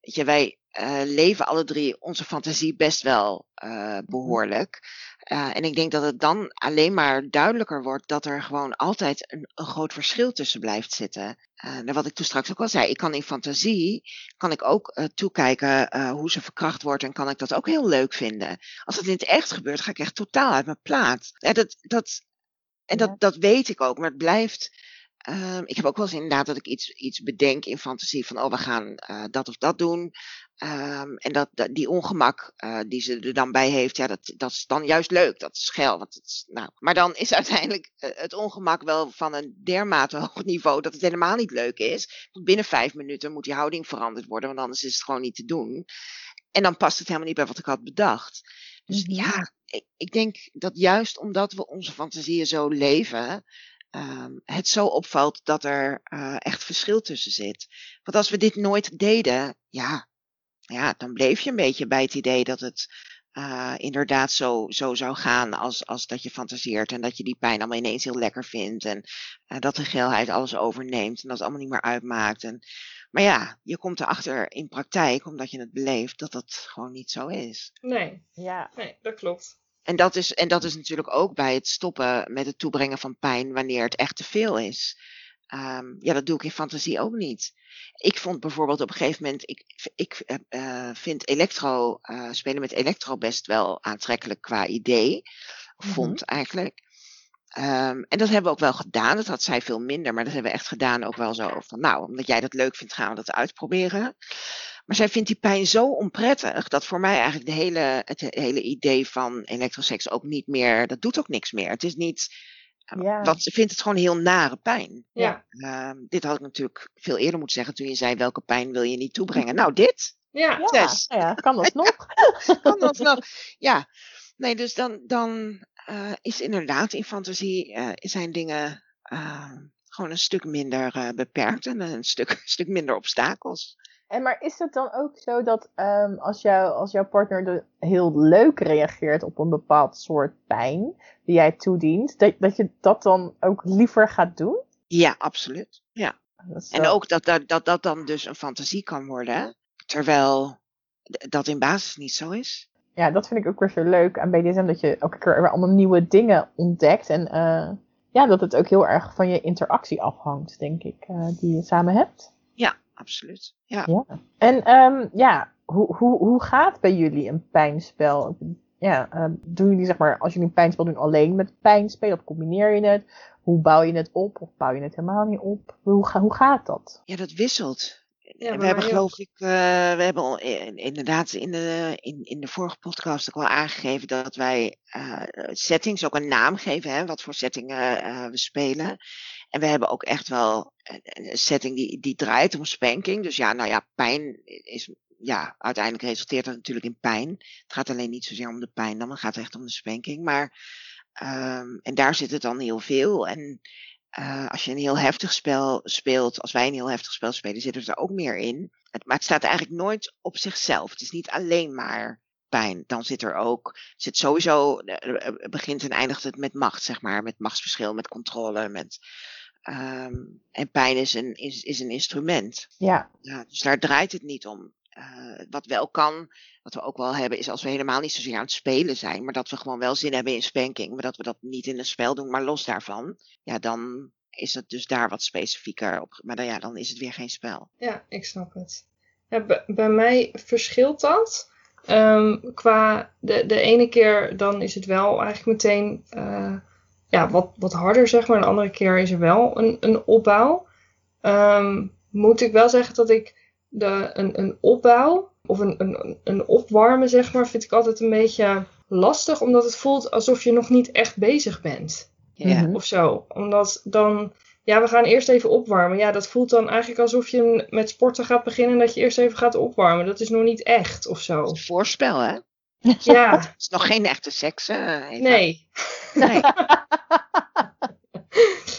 weet je, wij eh, leven alle drie onze fantasie best wel eh, behoorlijk. Eh, en ik denk dat het dan alleen maar duidelijker wordt dat er gewoon altijd een, een groot verschil tussen blijft zitten. Wat ik toen straks ook al zei, ik kan in fantasie, kan ik ook toekijken hoe ze verkracht wordt en kan ik dat ook heel leuk vinden. Als het in het echt gebeurt, ga ik echt totaal uit mijn plaat. Ja, dat, dat, en dat, dat weet ik ook, maar het blijft. ehm, ik heb ook wel eens inderdaad dat ik iets, iets bedenk in fantasie van, oh, we gaan eh, dat of dat doen. Ehm, en dat, dat, die ongemak eh, die ze er dan bij heeft, ja, dat, dat is dan juist leuk. Dat is geil. Want het is, nou, maar dan is uiteindelijk eh, het ongemak wel van een dermate hoog niveau dat het helemaal niet leuk is. Want binnen vijf minuten moet die houding veranderd worden, want anders is het gewoon niet te doen. En dan past het helemaal niet bij wat ik had bedacht. Dus Mhm. ja, ik, ik denk dat juist omdat we onze fantasieën zo leven, ehm, het zo opvalt dat er eh, echt verschil tussen zit. Want als we dit nooit deden, ja, ja, dan bleef je een beetje bij het idee dat het eh, inderdaad zo, zo zou gaan als, als dat je fantaseert. En dat je die pijn allemaal ineens heel lekker vindt. En eh, dat de geelheid alles overneemt en dat het allemaal niet meer uitmaakt. En, maar ja, je komt erachter in praktijk, omdat je het beleeft, dat dat gewoon niet zo is. Nee, Ja. nee, dat klopt. En dat, is, en dat is natuurlijk ook bij het stoppen met het toebrengen van pijn wanneer het echt te veel is. Ehm, ja, dat doe ik in fantasie ook niet. Ik vond bijvoorbeeld op een gegeven moment, ik, ik eh, eh, vind elektro, eh, spelen met elektro best wel aantrekkelijk qua idee. Mhm. Vond eigenlijk. Ehm, en dat hebben we ook wel gedaan. Dat had zij veel minder, maar dat hebben we echt gedaan ook wel zo van, nou, omdat jij dat leuk vindt, gaan we dat uitproberen. Maar zij vindt die pijn zo onprettig dat voor mij eigenlijk de hele, het hele idee van elektroseks ook niet meer, dat doet ook niks meer. Het is niet, Ja. want ze vindt het gewoon heel nare pijn. Ja, Ehm, dit had ik natuurlijk veel eerder moeten zeggen toen je zei welke pijn wil je niet toebrengen. Nou, dit ja. Ja, Zes. nou ja, kan dat nog? kan dat wel. Ja, nee, dus dan, dan eh, is inderdaad in fantasie eh, zijn dingen eh, gewoon een stuk minder eh, beperkt en een stuk, stuk minder obstakels. En maar is het dan ook zo dat ehm, als, jou, als jouw partner de, heel leuk reageert op een bepaald soort pijn die jij toedient, dat, dat je dat dan ook liever gaat doen? Ja, absoluut. Ja. Is En ook dat, dat, dat dat dan dus een fantasie kan worden, terwijl dat in basis niet zo is. ja, dat vind ik ook weer zo leuk aan BDSM. Dat je elke keer weer allemaal nieuwe dingen ontdekt. En uh, ja, dat het ook heel erg van je interactie afhangt, denk ik, uh, die je samen hebt. Absoluut. Ja. ja. En um, ja, hoe, hoe, hoe gaat bij jullie een pijnspel? Ja, uh, doen jullie zeg maar, als jullie een pijnspel doen alleen met pijnspel, of combineer je het? Hoe bouw je het op of bouw je het helemaal niet op? Hoe, hoe gaat dat? Ja, dat wisselt. Ja, we hebben geloof ik, uh, we hebben inderdaad in de, in, in de vorige podcast ook al aangegeven dat wij uh, settings ook een naam geven, hè, wat voor settingen uh, we spelen. En we hebben ook echt wel een, setting die, die draait om spanking. Dus ja, nou ja, pijn is, ja, uiteindelijk resulteert dat natuurlijk in pijn. Het gaat alleen niet zozeer om de pijn dan, het gaat echt om de spanking. Maar, um, en daar zit het dan heel veel. En uh, als je een heel heftig spel speelt, als wij een heel heftig spel spelen, zit er ook meer in. Het, maar het staat eigenlijk nooit op zichzelf. Het is niet alleen maar pijn. Dan zit er ook, zit sowieso, uh, begint en eindigt het met macht, zeg maar. Met machtsverschil, met controle, met... Um, en pijn is een, is, is een instrument. Ja. ja. Dus daar draait het niet om. Uh, wat wel kan, wat we ook wel hebben, is als we helemaal niet zozeer aan het spelen zijn, maar dat we gewoon wel zin hebben in spanking, maar dat we dat niet in een spel doen, maar los daarvan, ja, dan is het dus daar wat specifieker op. Maar dan, ja, dan is het weer geen spel. Ja, ik snap het. Ja, bij mij verschilt dat. Um, qua de, de ene keer dan is het wel eigenlijk meteen uh, ja, wat, wat harder, zeg maar. De andere keer is er wel een, een opbouw. Um, moet ik wel zeggen dat ik de, een, een opbouw of een, een, een opwarmen, zeg maar, vind ik altijd een beetje lastig. Omdat het voelt alsof je nog niet echt bezig bent. Ja. Of zo. Omdat dan, ja, we gaan eerst even opwarmen. Ja, dat voelt dan eigenlijk alsof je met sporten gaat beginnen en dat je eerst even gaat opwarmen. Dat is nog niet echt of zo. Een voorspel, hè? Ja. Het is nog geen echte seks, hè? Eva? Nee. Nee.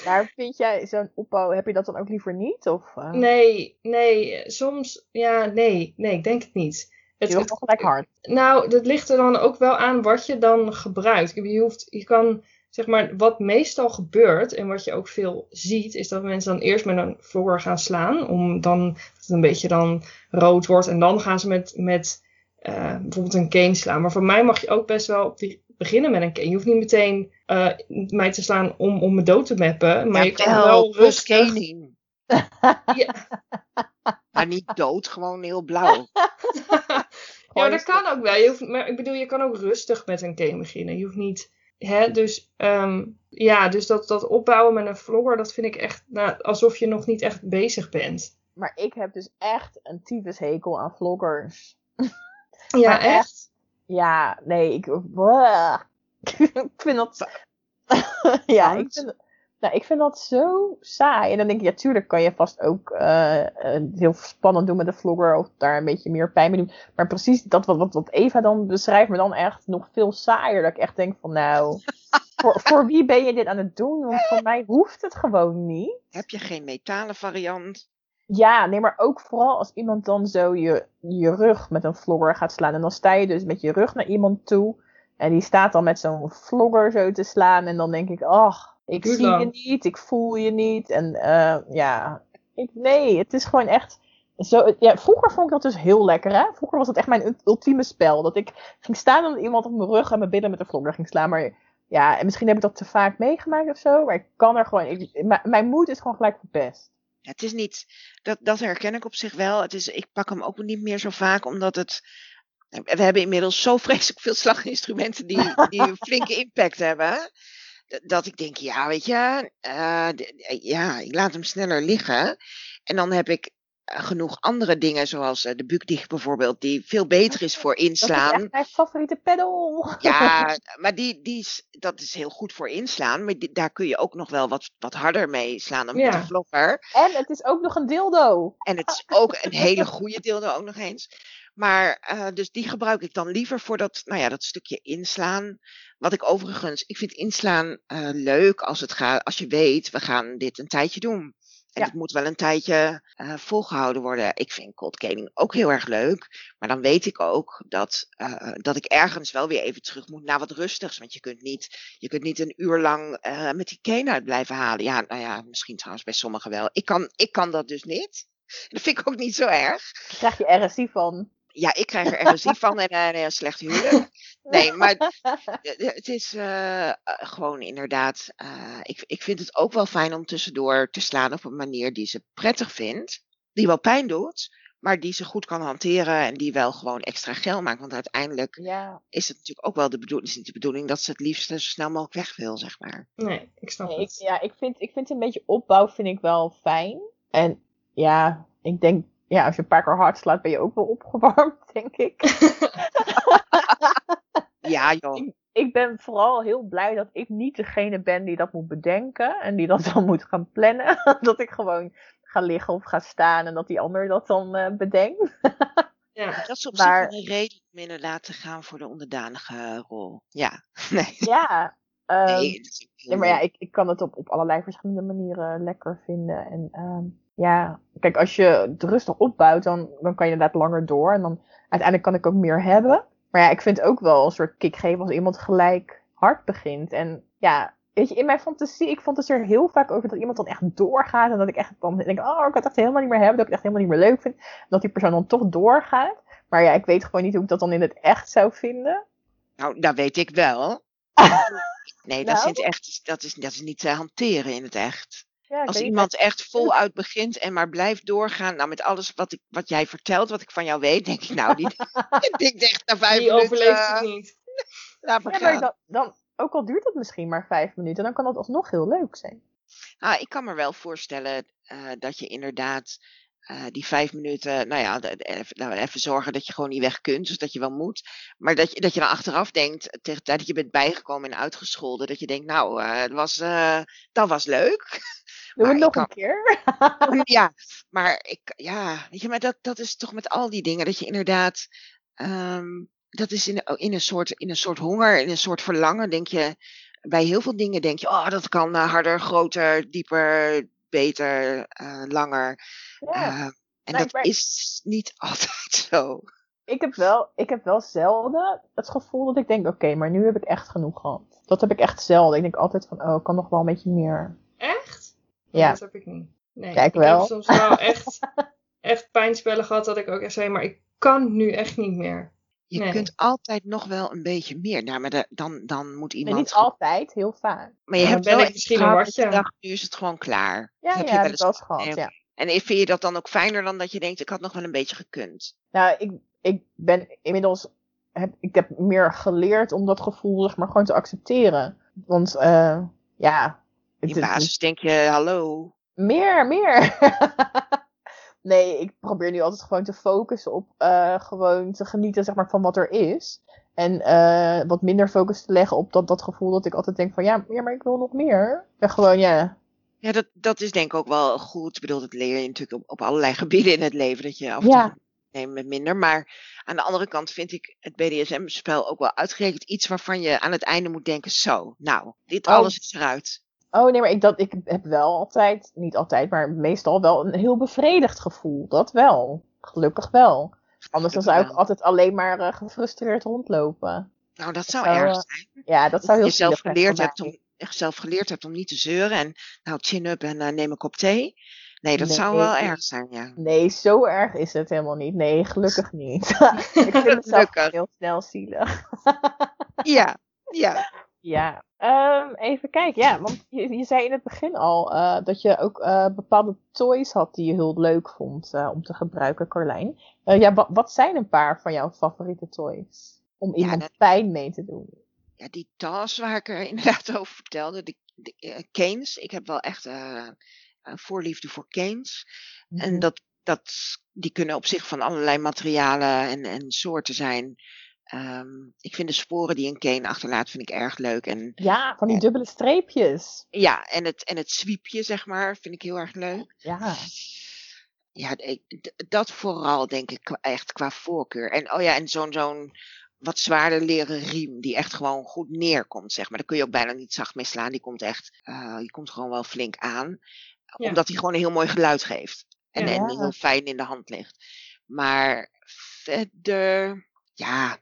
Maar vind jij zo'n opbouw, heb je dat dan ook liever niet? Of, uh... Nee, nee, soms, ja, nee, nee, ik denk het niet. Het, is nog gelijk hard. Nou, dat ligt er dan ook wel aan wat je dan gebruikt. Je, hoeft, je kan, zeg maar, wat meestal gebeurt en wat je ook veel ziet, is dat mensen dan eerst met een vlogger gaan slaan. Om dan, dat het een beetje dan rood wordt. En dan gaan ze met, met uh, bijvoorbeeld een cane slaan. Maar voor mij mag je ook best wel op die, beginnen met een cane. Je hoeft niet meteen uh, mij te slaan om, om me dood te mappen. Maar ja, je kan wel rustig... ja. maar niet dood, gewoon heel blauw. ja, dat kan ook wel. Je hoeft, maar ik bedoel, je kan ook rustig met een cane beginnen. Je hoeft niet... Hè, dus um, ja, dus dat, dat opbouwen met een vlogger, dat vind ik echt nou, alsof je nog niet echt bezig bent. Maar ik heb dus echt een tyfus hekel aan vloggers. Ja, maar echt? echt? Ja, nee, ik, ik vind dat. ja, ik vind, nou, ik vind dat zo saai. En dan denk ik, ja, tuurlijk kan je vast ook uh, heel spannend doen met een vlogger of daar een beetje meer pijn mee doen. Maar precies dat wat, wat, wat Eva dan beschrijft, me dan echt nog veel saaier. Dat ik echt denk van, nou, voor, voor wie ben je dit aan het doen? Want voor mij hoeft het gewoon niet. Heb je geen metalen variant? Ja, nee, maar ook vooral als iemand dan zo je, je rug met een vlogger gaat slaan. En dan sta je dus met je rug naar iemand toe. En die staat dan met zo'n vlogger zo te slaan. En dan denk ik, ach, ik Doe zie dan. je niet, ik voel je niet. En uh, ja, ik, nee, het is gewoon echt... Zo, ja, vroeger vond ik dat dus heel lekker, hè. Vroeger was het echt mijn ultieme spel. Dat ik ging staan en iemand op mijn rug en mijn billen met een vlogger ging slaan. Maar ja, en misschien heb ik dat te vaak meegemaakt of zo. Maar ik kan er gewoon... Ik, mijn moed is gewoon gelijk verpest. Het is niet, dat, dat herken ik op zich wel. Het is, ik pak hem ook niet meer zo vaak, omdat het. We hebben inmiddels zo vreselijk veel slaginstrumenten die, die een flinke impact hebben. Dat ik denk, ja, weet je, uh, ja, ik laat hem sneller liggen. En dan heb ik genoeg andere dingen, zoals de bukdicht bijvoorbeeld, die veel beter is voor inslaan. Dat is echt mijn favoriete pedal. Ja, maar die, die is, dat is heel goed voor inslaan. Maar die, daar kun je ook nog wel wat, wat harder mee slaan dan Ja. met de vlogger. En het is ook nog een dildo. En het is ook een hele goede dildo ook nog eens. Maar uh, dus die gebruik ik dan liever voor dat, nou ja, dat stukje inslaan. Wat ik overigens, ik vind inslaan uh, leuk als het gaat, als je weet, we gaan dit een tijdje doen. En Ja. het moet wel een tijdje uh, volgehouden worden. Ik vind cold caning ook heel erg leuk. Maar dan weet ik ook dat, uh, dat ik ergens wel weer even terug moet naar wat rustigs. Want je kunt niet, je kunt niet een uur lang uh, met die cane uit blijven halen. Ja, nou ja, misschien trouwens bij sommigen wel. Ik kan, ik kan dat dus niet. Dat vind ik ook niet zo erg. Daar krijg je RSI van. Ja, ik krijg er energie van en eh, een slecht huwelijk. Nee, maar het is uh, gewoon inderdaad. Uh, ik, ik vind het ook wel fijn om tussendoor te slaan op een manier die ze prettig vindt. Die wel pijn doet, maar die ze goed kan hanteren en die wel gewoon extra geld maakt. Want uiteindelijk ja. is het natuurlijk ook wel de bedoeling, is niet de bedoeling dat ze het liefst zo snel mogelijk weg wil, zeg maar. Nee, ik snap Nee, het. ik, ja, ik vind, ik vind een beetje opbouw vind ik wel fijn. En ja, ik denk, ja, als je een paar keer hard slaat, ben je ook wel opgewarmd, denk ik. Ja, joh. ik ben vooral heel blij dat ik niet degene ben die dat moet bedenken en die dat dan moet gaan plannen. dat ik gewoon ga liggen of ga staan en dat die ander dat dan eh, bedenkt. Ja. Dat is op Maar- zich wel een reden om inderdaad te gaan voor de onderdanige rol. Ja, nee. ja, ehm, nee, maar ja, ik, ik kan het op, op allerlei verschillende manieren lekker vinden. En ehm, ja, kijk, als je het rustig opbouwt, dan, dan kan je inderdaad langer door. En dan uiteindelijk kan ik ook meer hebben. Maar ja, ik vind ook wel een soort kick geven als iemand gelijk hard begint. En ja, weet je, in mijn fantasie, ik fantaseer heel vaak over dat iemand dan echt doorgaat. En dat ik echt dan denk, oh, ik kan het echt helemaal niet meer hebben. Dat ik het echt helemaal niet meer leuk vind. Dat die persoon dan toch doorgaat. Maar ja, ik weet gewoon niet hoe ik dat dan in het echt zou vinden. Nou, dat weet ik wel. Nee, dat, Nou? is echt, dat, is, dat is niet te hanteren in het echt. Ja, Als niet. iemand echt voluit begint en maar blijft doorgaan, nou met alles wat, ik, wat jij vertelt, wat ik van jou weet, denk ik nou, die, ik denk na vijf Die minuten, overleeft eh, het niet. laat maar Ja, maar dan, dan, ook al duurt het misschien maar vijf minuten, dan kan dat alsnog heel leuk zijn. Ah, ik kan me wel voorstellen eh, dat je inderdaad eh, die vijf minuten, nou ja, even, nou, even zorgen dat je gewoon niet weg kunt, dus dat je wel moet. Maar dat je, dat je dan achteraf denkt, tegen de tijd dat je bent bijgekomen en uitgescholden, dat je denkt, nou, eh, het was, eh, dat was leuk. Doen we Maar het nog kan- een keer? ja, maar ik, ja, weet je, maar dat, dat is toch met al die dingen, dat je inderdaad, ehm, dat is in, in, een soort, in een soort honger, in een soort verlangen, denk je, bij heel veel dingen denk je, oh, dat kan eh, harder, groter, dieper, beter, eh, langer. Ja. Eh, en Nee, dat maar- is niet altijd zo. Ik, heb wel, ik heb wel zelden het gevoel dat ik denk, oké, maar nu heb ik echt genoeg gehad. Dat heb ik echt zelden. Ik denk altijd van, oh, ik kan nog wel een beetje meer. Echt? Ja. Dat heb ik niet. Nee, Ja, ik wel. heb soms wel echt, echt pijnspellen gehad dat ik ook echt zei, maar ik kan nu echt niet meer. Je Nee. kunt altijd nog wel een beetje meer. Nou, maar da- dan, dan moet Nee, iemand. niet altijd, heel vaak. maar je Ja, hebt wel ben ik eens misschien een gehad dat je watje. dacht, nu is het gewoon klaar. Ja, Dat heb ja, je heb wel ik wel eens eens gehad, ja. En vind je dat dan ook fijner dan dat je denkt, ik had nog wel een beetje gekund? Nou, ik, ik ben inmiddels, heb, ik heb meer geleerd om dat gevoel, zeg maar, gewoon te accepteren. Want, eh ja. In het- basis denk je, hallo. Meer, meer. nee, ik probeer nu altijd gewoon te focussen op eh, gewoon te genieten zeg maar, van wat er is. En eh, wat minder focus te leggen op dat, dat gevoel dat ik altijd denk van ja, ja, maar ik wil nog meer. En gewoon ja. Ja, dat, dat is denk ik ook wel goed. Ik bedoel, dat leer je natuurlijk op, op allerlei gebieden in het leven. Dat je af en Ja. toe neemt met minder. Maar aan de andere kant vind ik het BDSM-spel ook wel uitgerekend iets waarvan je aan het einde moet denken, zo, nou, dit Oh. alles is eruit. Oh nee, maar ik, dat, ik heb wel altijd, niet altijd, maar meestal wel een heel bevredigd gevoel. Dat wel. Gelukkig wel. Anders dan zou ik altijd alleen maar eh, gefrustreerd rondlopen. Nou, dat zou zou, erg eh, zijn. Ja, dat zou heel zelf zielig zijn geleerd hebt om zelf geleerd hebt om niet te zeuren en nou chin up en eh, neem een kop thee. Nee, dat zou wel erg zijn, ja. Nee, zo erg is het helemaal niet. Nee, gelukkig niet. ik vind het zelf heel snel zielig. Ja, ja. Ja, Ehm, even kijken. Ja, want je, je zei in het begin al eh, dat je ook eh, bepaalde toys had die je heel leuk vond eh, om te gebruiken, Carlijn. Ja, wa- wat zijn een paar van jouw favoriete toys? Om Ja, iemand dat- pijn mee te doen. Ja, die tas waar ik er inderdaad over vertelde, de, de canes. Ik heb wel echt een voorliefde voor canes. En Mhm. dat, dat, die kunnen op zich van allerlei materialen en, en soorten zijn. Ehm, ik vind de sporen die een cane achterlaat, vind ik erg leuk. En Ja, van die Ja. dubbele streepjes. ja, en het, en het zwiepje, zeg maar, vind ik heel erg leuk. Ja. Ja, dat vooral denk ik echt qua voorkeur. En oh ja, en zo'n zo'n wat zwaarder leren riem die echt gewoon goed neerkomt, zeg maar. Daar kun je ook bijna niet zacht mee slaan. Die komt echt, eh, die komt gewoon wel flink aan. Ja. Omdat hij gewoon een heel mooi geluid geeft. En, Ja. en heel fijn in de hand ligt. Maar verder, ja,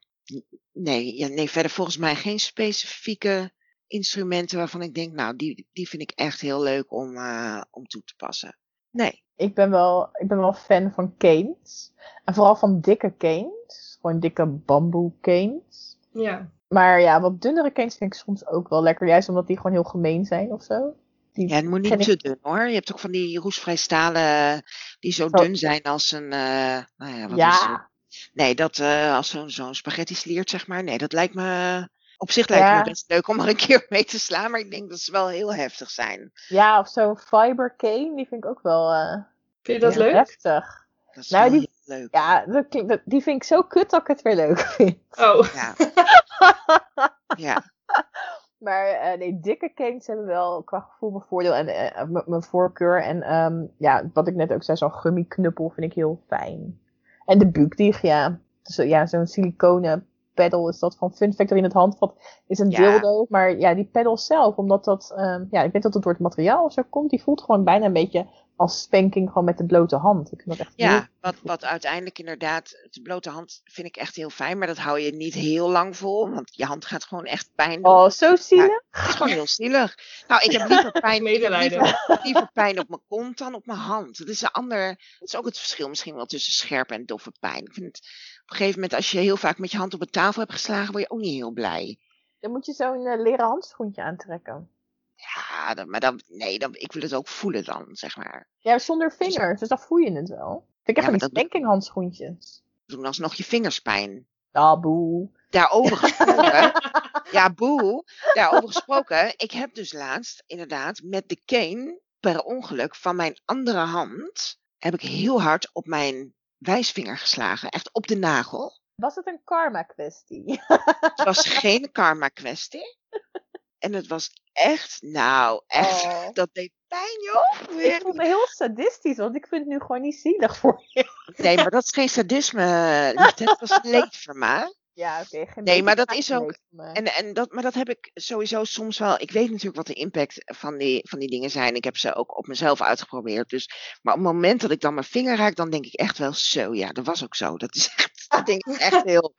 nee, ja, nee, verder volgens mij geen specifieke instrumenten waarvan ik denk, nou, die, die vind ik echt heel leuk om, eh, om toe te passen. Nee. Ik ben wel, ik ben wel fan van canes. En vooral van dikke canes. Gewoon dikke bamboe canes. Ja. Maar ja, wat dunnere canes vind ik soms ook wel lekker. Juist omdat die gewoon heel gemeen zijn of zo. Die Ja, het moet niet ik- te dun hoor. Je hebt ook van die roestvrij stalen die zo Zo- dun zijn als een, eh, nou ja, wat is het? Nee, dat eh, als zo'n zo'n spaghetti sliert, zeg maar. Nee, dat lijkt me, op zich lijkt Ja. me best leuk om er een keer mee te slaan. Maar ik denk dat ze wel heel heftig zijn. ja, of zo'n fiber cane, die vind ik ook wel eh, Vind je dat Ja, leuk? heftig. Dat is Nou, wel die- heel leuk. Ja, dat klinkt- dat- die vind ik zo kut dat ik het weer leuk vind. Oh. Ja. ja. Maar eh, nee, dikke canes hebben wel qua gevoel mijn voordeel en mijn voorkeur. En ehm, ja, wat ik net ook zei, zo'n gummiknuppel vind ik heel fijn. En de buukdieg, ja. Dus, ja, zo'n siliconen pedal is dat van Fun Factory in het handvat. Is een Ja. dildo, maar ja, die pedal zelf, omdat dat, ehm, ja, ik weet dat het door het materiaal of zo komt. Die voelt gewoon bijna een beetje als spanking gewoon met de blote hand. Ik vind dat echt heel Ja, wat, wat uiteindelijk inderdaad, de blote hand vind ik echt heel fijn, maar dat hou je niet heel lang vol, want je hand gaat gewoon echt pijn doen. Oh, zo zielig. Het is gewoon heel zielig. Nou, ik heb liever pijn, liever, liever pijn op mijn kont dan op mijn hand. Dat is een ander, dat is ook het verschil misschien wel tussen scherpe en doffe pijn. Ik vind het, een gegeven moment, als je heel vaak met je hand op de tafel hebt geslagen, word je ook niet heel blij. Dan moet je zo'n eh, leren handschoentje aantrekken. Ja, dan, maar dan, nee, dan, ik wil het ook voelen dan, zeg maar. Ja, zonder vingers, dus dan voel je het wel. Ik heb Ja, dat- spanking handschoentjes. Doen alsnog je vingers pijn. Ah, boe. Daarover gesproken. ja, boe. Daarover gesproken. Ik heb dus laatst inderdaad met de cane per ongeluk van mijn andere hand. heb ik heel hard op mijn wijsvinger geslagen. Echt op de nagel. Was het een karma kwestie? Het was geen karma kwestie. En het was echt, nou, echt. Oh. Dat deed pijn, joh. Ik voel me heel sadistisch, want ik vind het nu gewoon niet zielig voor je. Nee, maar dat is geen sadisme. Dat was leedvermaak. Ja, oké. Nee, maar dat beetje is ook- voor me. En, en dat, maar dat heb ik sowieso soms wel. Ik weet natuurlijk wat de impact van die, van die dingen zijn. Ik heb ze ook op mezelf uitgeprobeerd. Dus, maar op het moment dat ik dan mijn vinger raak, dan denk ik echt wel zo. Ja, dat was ook zo. Dat is echt, dat denk ik echt heel.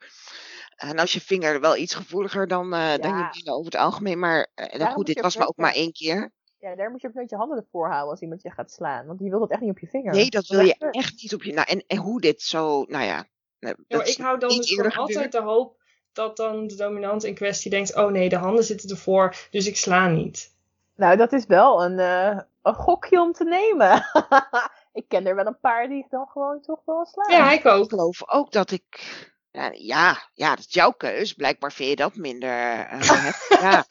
En als je vinger wel iets gevoeliger dan, eh dan je billen over het algemeen. Maar eh, goed, dit was maar ook maar één keer. Ja, daar moet je ook nooit je handen ervoor houden als iemand je gaat slaan. Want je wilt dat echt niet op je vinger. Nee, dat wil je echt- echt niet op je. Nou, en, en hoe dit zo. Nou ja. Ja, ik hou dan dus gewoon altijd gebeurd. de hoop dat dan de dominant in kwestie denkt: oh nee, de handen zitten ervoor, dus ik sla niet. Nou, dat is wel een, eh, een gokje om te nemen. ik ken er wel een paar die dan gewoon toch wel slaan. Ja, ik Ik ook. geloof ook dat ik. Ja, ja, ja, dat is jouw keus. Blijkbaar vind je dat minder. eh, ja.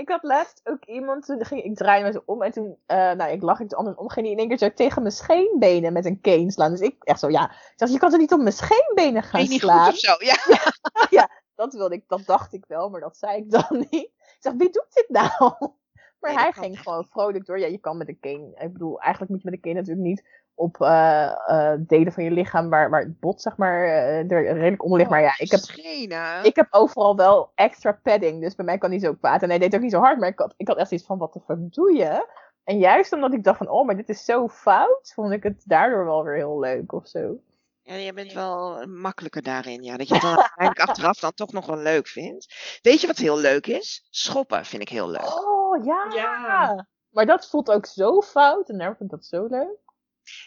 Ik had laatst ook iemand, toen ging ik draaide me zo om en toen, eh, nou, ik lag ik de andere om, ging die in één keer zo tegen mijn scheenbenen met een cane slaan. Dus ik echt zo, ja, ik dacht, je kan toch niet op mijn scheenbenen gaan niet slaan? goed of zo? Ja. Dat wilde ik, dat dacht ik wel, maar dat zei ik dan niet. Ik zeg, wie doet dit nou? Maar Nee, hij ging gewoon vrolijk door. Ja, je kan met een cane. Ik bedoel, eigenlijk moet je met een cane natuurlijk niet op eh, eh, delen van je lichaam waar, waar het bot, zeg maar, eh, er redelijk onder ligt. Maar ja, ik heb, Schenen. ik heb overal wel extra padding, dus bij mij kan hij zo kwaad. En hij deed ook niet zo hard, maar ik had, ik had echt iets van, wat de fuck doe je? En juist omdat ik dacht van, oh, maar dit is zo fout, vond ik het daardoor wel weer heel leuk of zo. Ja, je bent wel makkelijker daarin. Ja. Dat je het dan uiteindelijk achteraf dan toch nog wel leuk vindt. Weet je wat heel leuk is? Schoppen vind ik heel leuk. Oh, ja! Ja. Maar dat voelt ook zo fout en daarom vind ik dat zo leuk.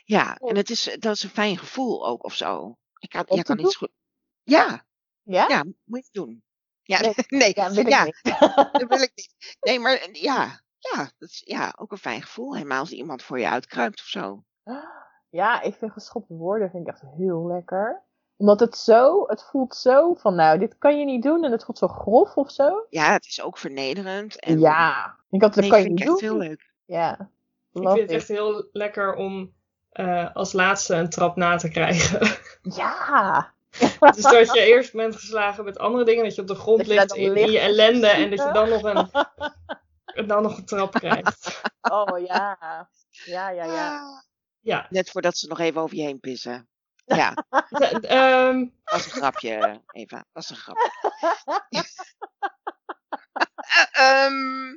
Ja, en het is, dat is een fijn gevoel ook of zo. Ik kan, Om jij te kan iets goed. Ja, Ja? ja, moet je doen. Ja, Nee. nee, Ja, wil ik ja, niet. dat wil ik niet. Nee, maar eh, ja, ja, dat is ja, ook een fijn gevoel. Helemaal als iemand voor je uitkruipt of zo. Ja, ik vind geschopte woorden vind ik echt heel lekker. Omdat het zo, het voelt zo van nou, dit kan je niet doen en het voelt zo grof of zo. Ja, het is ook vernederend. En, ja, ik had, dat nee, kan je vind niet ik doen. heel leuk. Ja, Ik love vind het it. echt heel lekker om eh, als laatste een trap na te krijgen. Ja, dus dat je eerst bent geslagen met andere dingen, dat je op de grond Dat ligt in, ligt. ellende en dat je dan nog een, en dan nog een trap krijgt. oh ja. Ja, ja, ja. Ja, Net voordat ze nog even over je heen pissen. Ja, ehm, was een grapje, Eva. Was een grapje. Eh, ehm,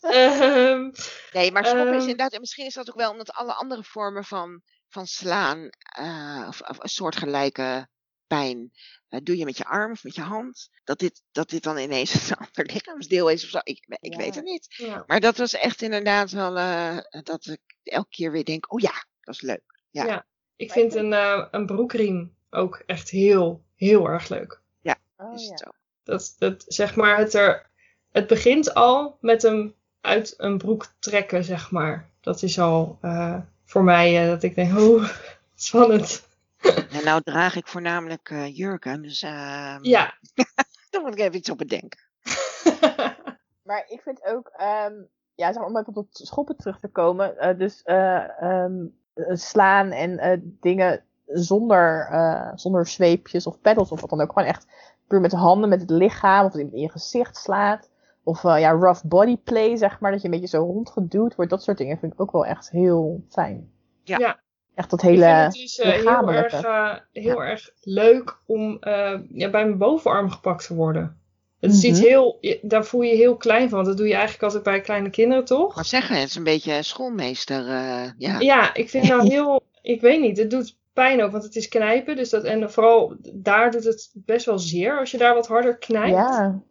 ehm, nee, maar schoppen is Ehm. inderdaad... En misschien is dat ook wel omdat alle andere vormen van, van slaan... eh, of, of een soortgelijke pijn uh, doe je met je arm of met je hand. Dat dit, dat dit dan ineens een ander lichaamsdeel is of zo. Ik, ik Ja. weet het niet. Ja. Maar dat was echt inderdaad wel uh, dat ik elke keer weer denk, oh ja, dat is leuk. Ja. Ja. Ik vind een, uh, een broekriem ook echt heel, heel erg leuk. Oh, is ja. het zo. Dat, dat zeg maar, het, er, het begint al met hem uit een broek trekken, zeg maar. Dat is al uh, voor mij uh, dat ik denk, oh, spannend. En nou draag ik voornamelijk uh, jurken, dus uh, Ja. daar moet ik even iets op bedenken. Maar ik vind ook, um, ja, zeg maar, om even op het schoppen terug te komen. Uh, dus um, slaan en uh, dingen zonder, uh, zonder zweepjes of peddels of wat dan ook. Gewoon echt puur met de handen, met het lichaam of in je gezicht slaat. Of uh, ja, rough body play, zeg maar. Dat je een beetje zo rondgeduwd wordt. Dat soort dingen vind ik ook wel echt heel fijn. Ja. ja. Echt dat hele Ik vind het dus uh, heel, erg, uh, heel ja. erg leuk om uh, ja, bij mijn bovenarm gepakt te worden. Het is mm -hmm. iets heel, daar voel je je heel klein van. Dat doe je eigenlijk altijd bij kleine kinderen, toch? Maar zeggen, het is een beetje schoolmeester. ja. ja, ik vind nou heel, ik weet niet, het doet pijn ook, want het is knijpen. Dus dat, en vooral daar doet het best wel zeer als je daar wat harder knijpt. Ja,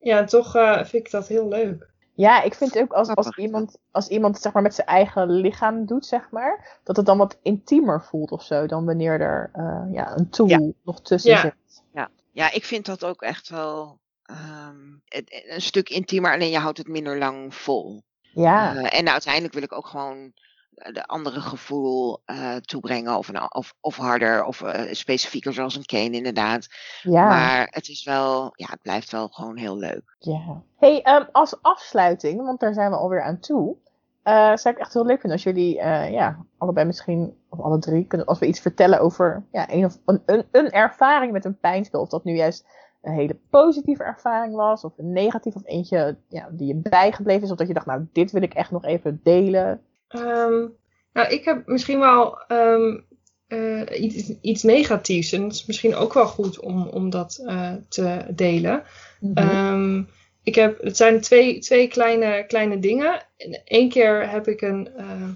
ja en toch uh, vind ik dat heel leuk. Ja, ik vind ook als, als iemand, als iemand zeg maar, met zijn eigen lichaam doet, zeg maar, dat het dan wat intiemer voelt of zo, dan wanneer er uh, ja, een tool ja. nog tussen ja. zit. Ja. ja, ik vind dat ook echt wel um, een stuk intiemer, alleen je houdt het minder lang vol. Ja. Uh, en uiteindelijk wil ik ook gewoon de andere gevoel uh, toebrengen. Of, een, of, of harder of uh, specifieker zoals een cane inderdaad. Ja. Maar het is wel, ja, het blijft wel gewoon heel leuk. Ja. Hey, um, als afsluiting, want daar zijn we alweer aan toe. Uh, zou ik echt heel leuk vinden als jullie, ja, allebei misschien, of alle drie, kunnen, als we iets vertellen over ja, een, of, een, een, een ervaring met een pijnspel. Of dat nu juist een hele positieve ervaring was, of een negatief, of eentje ja, die je bijgebleven is. Of dat je dacht, nou, dit wil ik echt nog even delen. Um, nou, ik heb misschien wel um, uh, iets, iets, negatiefs. En het is misschien ook wel goed om, om dat uh, te delen. Mm -hmm. um, ik heb, het zijn twee, twee kleine, kleine dingen. Eén keer heb ik een, uh,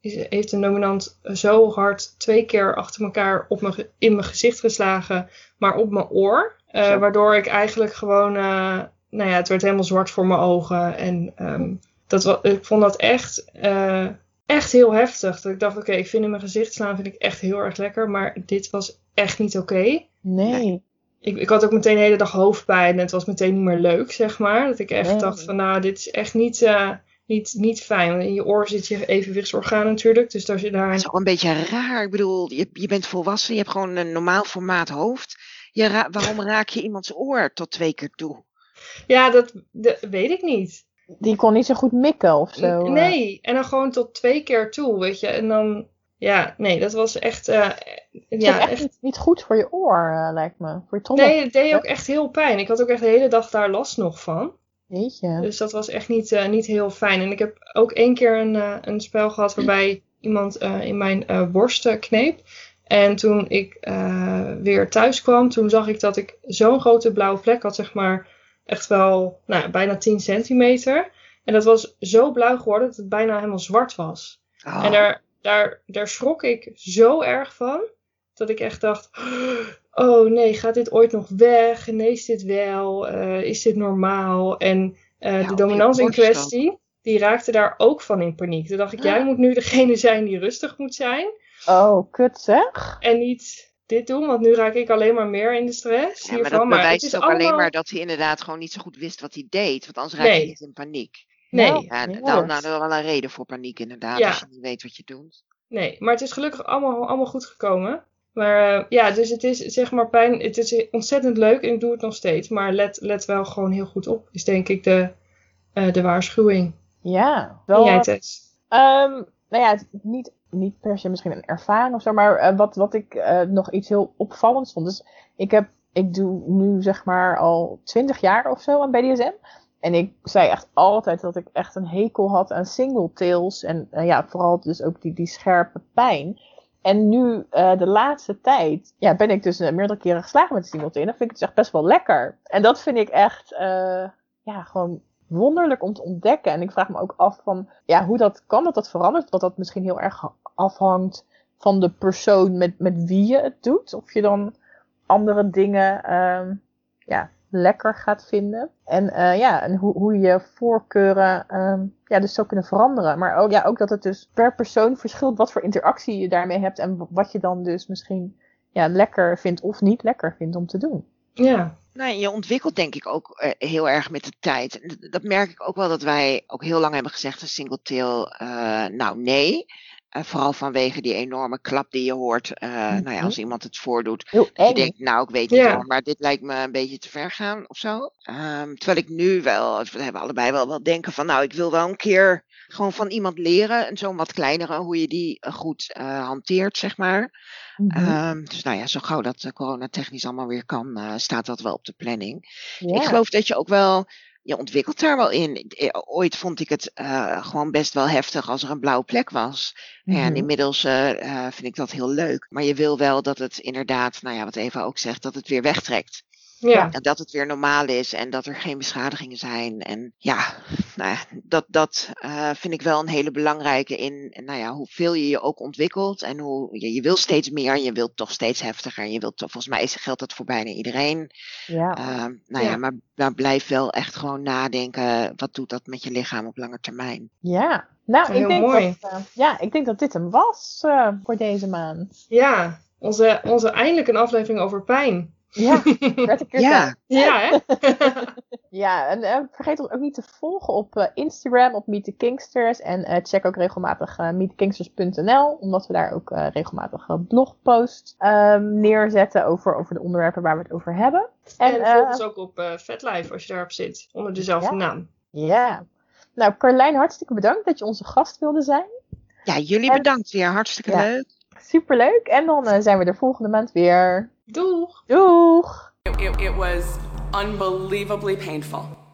is, heeft een dominant zo hard twee keer achter elkaar op mijn, in mijn gezicht geslagen, maar op mijn oor. waardoor ik eigenlijk gewoon, nou ja, het werd helemaal zwart voor mijn ogen. En dat, ik vond dat echt uh, echt heel heftig. Dat ik dacht, oké, okay, ik vind in mijn gezicht slaan vind ik echt heel erg lekker. Maar dit was echt niet oké. Okay. Nee. Ik, ik had ook meteen de hele dag hoofdpijn. En het was meteen niet meer leuk, zeg maar. Dat ik echt nee. dacht van, nou, dit is echt niet, uh, niet, niet fijn. Want in je oor zit je evenwichtsorgaan natuurlijk. Dus daar zit daar... Dat is ook een beetje raar. Ik bedoel, je, je bent volwassen. Je hebt gewoon een normaal formaat hoofd. Je ra waarom raak je iemands oor tot twee keer toe? Ja, dat, dat weet ik niet. Die kon niet zo goed mikken of zo. Nee, en dan gewoon tot twee keer toe, weet je. En dan, ja, nee, dat was echt... Uh, ja, echt, echt niet, niet, goed voor je oor, uh, lijkt me. Voor je trommel. Nee, het deed ook echt heel pijn. Ik had ook echt de hele dag daar last nog van. Weet je. Dus dat was echt niet, uh, niet heel fijn. En ik heb ook één keer een, een spel gehad waarbij iemand in mijn borst kneep. En toen ik weer thuis kwam, toen zag ik dat ik zo'n grote blauwe plek had, zeg maar echt wel nou, bijna 10 centimeter. En dat was zo blauw geworden dat het bijna helemaal zwart was. Oh. En daar, daar, daar schrok ik zo erg van. Dat ik echt dacht, oh nee, gaat dit ooit nog weg? Geneest dit wel? Uh, is dit normaal? En uh, ja, de dominant in kwestie, die raakte daar ook van in paniek. Toen dacht ik, jij moet nu degene zijn die rustig moet zijn. Oh, kut zeg. En niet dit doen, want nu raak ik alleen maar meer in de stress. Ja, maar hiervan. dat maar bewijst het is ook allemaal... alleen maar dat hij inderdaad gewoon niet zo goed wist wat hij deed. Want anders raak Nee. je niet in paniek. Nee, Nou, Ja, dan, dat- nou, dan wel een reden voor paniek inderdaad, Ja. als je niet weet wat je doet. nee, maar het is gelukkig allemaal, allemaal goed gekomen. Maar eh, ja, dus het is zeg maar pijn. Het is ontzettend leuk en ik doe het nog steeds. Maar let, let wel gewoon heel goed op, is denk ik de, eh, de waarschuwing. Ja, En wel. jij, Tess? Ehm, nou ja, niet, niet per se misschien een ervaring of zo, maar eh, wat, wat ik eh, nog iets heel opvallends vond. Dus ik, heb, ik doe nu zeg maar al twintig jaar of zo aan BDSM. En ik zei echt altijd dat ik echt een hekel had aan single tails. En eh, ja, vooral dus ook die, die scherpe pijn. En nu, de laatste tijd, ja, ben ik dus meerdere keren geslagen met single tail. En dan vind ik het dus echt best wel lekker. En dat vind ik echt, ja, gewoon wonderlijk om te ontdekken. En ik vraag me ook af van, ja, hoe dat kan dat dat verandert. Dat dat misschien heel erg afhangt van de persoon met, met wie je het doet. Of je dan andere dingen ehm, ja, lekker gaat vinden. En uh, ja, en hoe, hoe je voorkeuren um, ja, dus zou kunnen veranderen. Maar ook, ja, ook dat het dus per persoon verschilt wat voor interactie je daarmee hebt. En wat je dan dus misschien ja, lekker vindt of niet lekker vindt om te doen. Ja. Nou, je ontwikkelt denk ik ook uh, heel erg met de tijd. Dat merk ik ook wel dat wij ook heel lang hebben gezegd, een single tail, uh, nou nee. Uh, vooral vanwege die enorme klap die je hoort. Uh, mm -hmm. Nou ja, als iemand het voordoet. Heel je denkt, nou, ik weet niet ja. hoor, maar dit lijkt me een beetje te ver gaan of zo. Um, terwijl ik nu wel, we hebben allebei wel, wel denken van, nou, ik wil wel een keer gewoon van iemand leren. En zo'n wat kleinere, hoe je die goed uh, hanteert, zeg maar. Mm -hmm. um, dus nou ja, zo gauw dat uh, coronatechnisch allemaal weer kan, staat dat wel op de planning. Ik geloof dat je ook wel je ontwikkelt daar wel in. Ooit vond ik het uh, gewoon best wel heftig als er een blauwe plek was. Mm-hmm. En inmiddels uh, uh, vind ik dat heel leuk. Maar je wil wel dat het inderdaad, nou ja, wat Eva ook zegt, dat het weer wegtrekt. Ja. En dat het weer normaal is en dat er geen beschadigingen zijn. En ja, nou ja dat, dat uh, vind ik wel een hele belangrijke in, nou ja, hoeveel je je ook ontwikkelt. En hoe je, je wil steeds meer en je wilt toch steeds heftiger. En je wilt toch, volgens mij geldt dat voor bijna iedereen. Ja. Uh, nou ja, ja maar, maar blijf wel echt gewoon nadenken. Wat doet dat met je lichaam op lange termijn? Ja, nou, ik denk, mooi. dat, uh, ja, ik denk dat dit hem was uh, voor deze maand. Ja, onze, onze eindelijk een aflevering over pijn. Ja, werd keer Ja. Ja, hè? Ja, en uh, vergeet ons ook niet te volgen op uh, Instagram, op Meet the Kingsters. En uh, check ook regelmatig uh, meetkingsters.nl, omdat we daar ook regelmatig blogposts um, neerzetten over, over de onderwerpen waar we het over hebben. En, en volg ons ook op FetLife als je daarop zit, onder dezelfde ja. naam. Ja. Nou, Carlijn, hartstikke bedankt dat je onze gast wilde zijn. Ja, jullie En- bedankt weer. Hartstikke Ja. leuk. Superleuk. En dan eh, zijn we er volgende maand weer. Doeg! Doeg! It, it, it was unbelievably painful.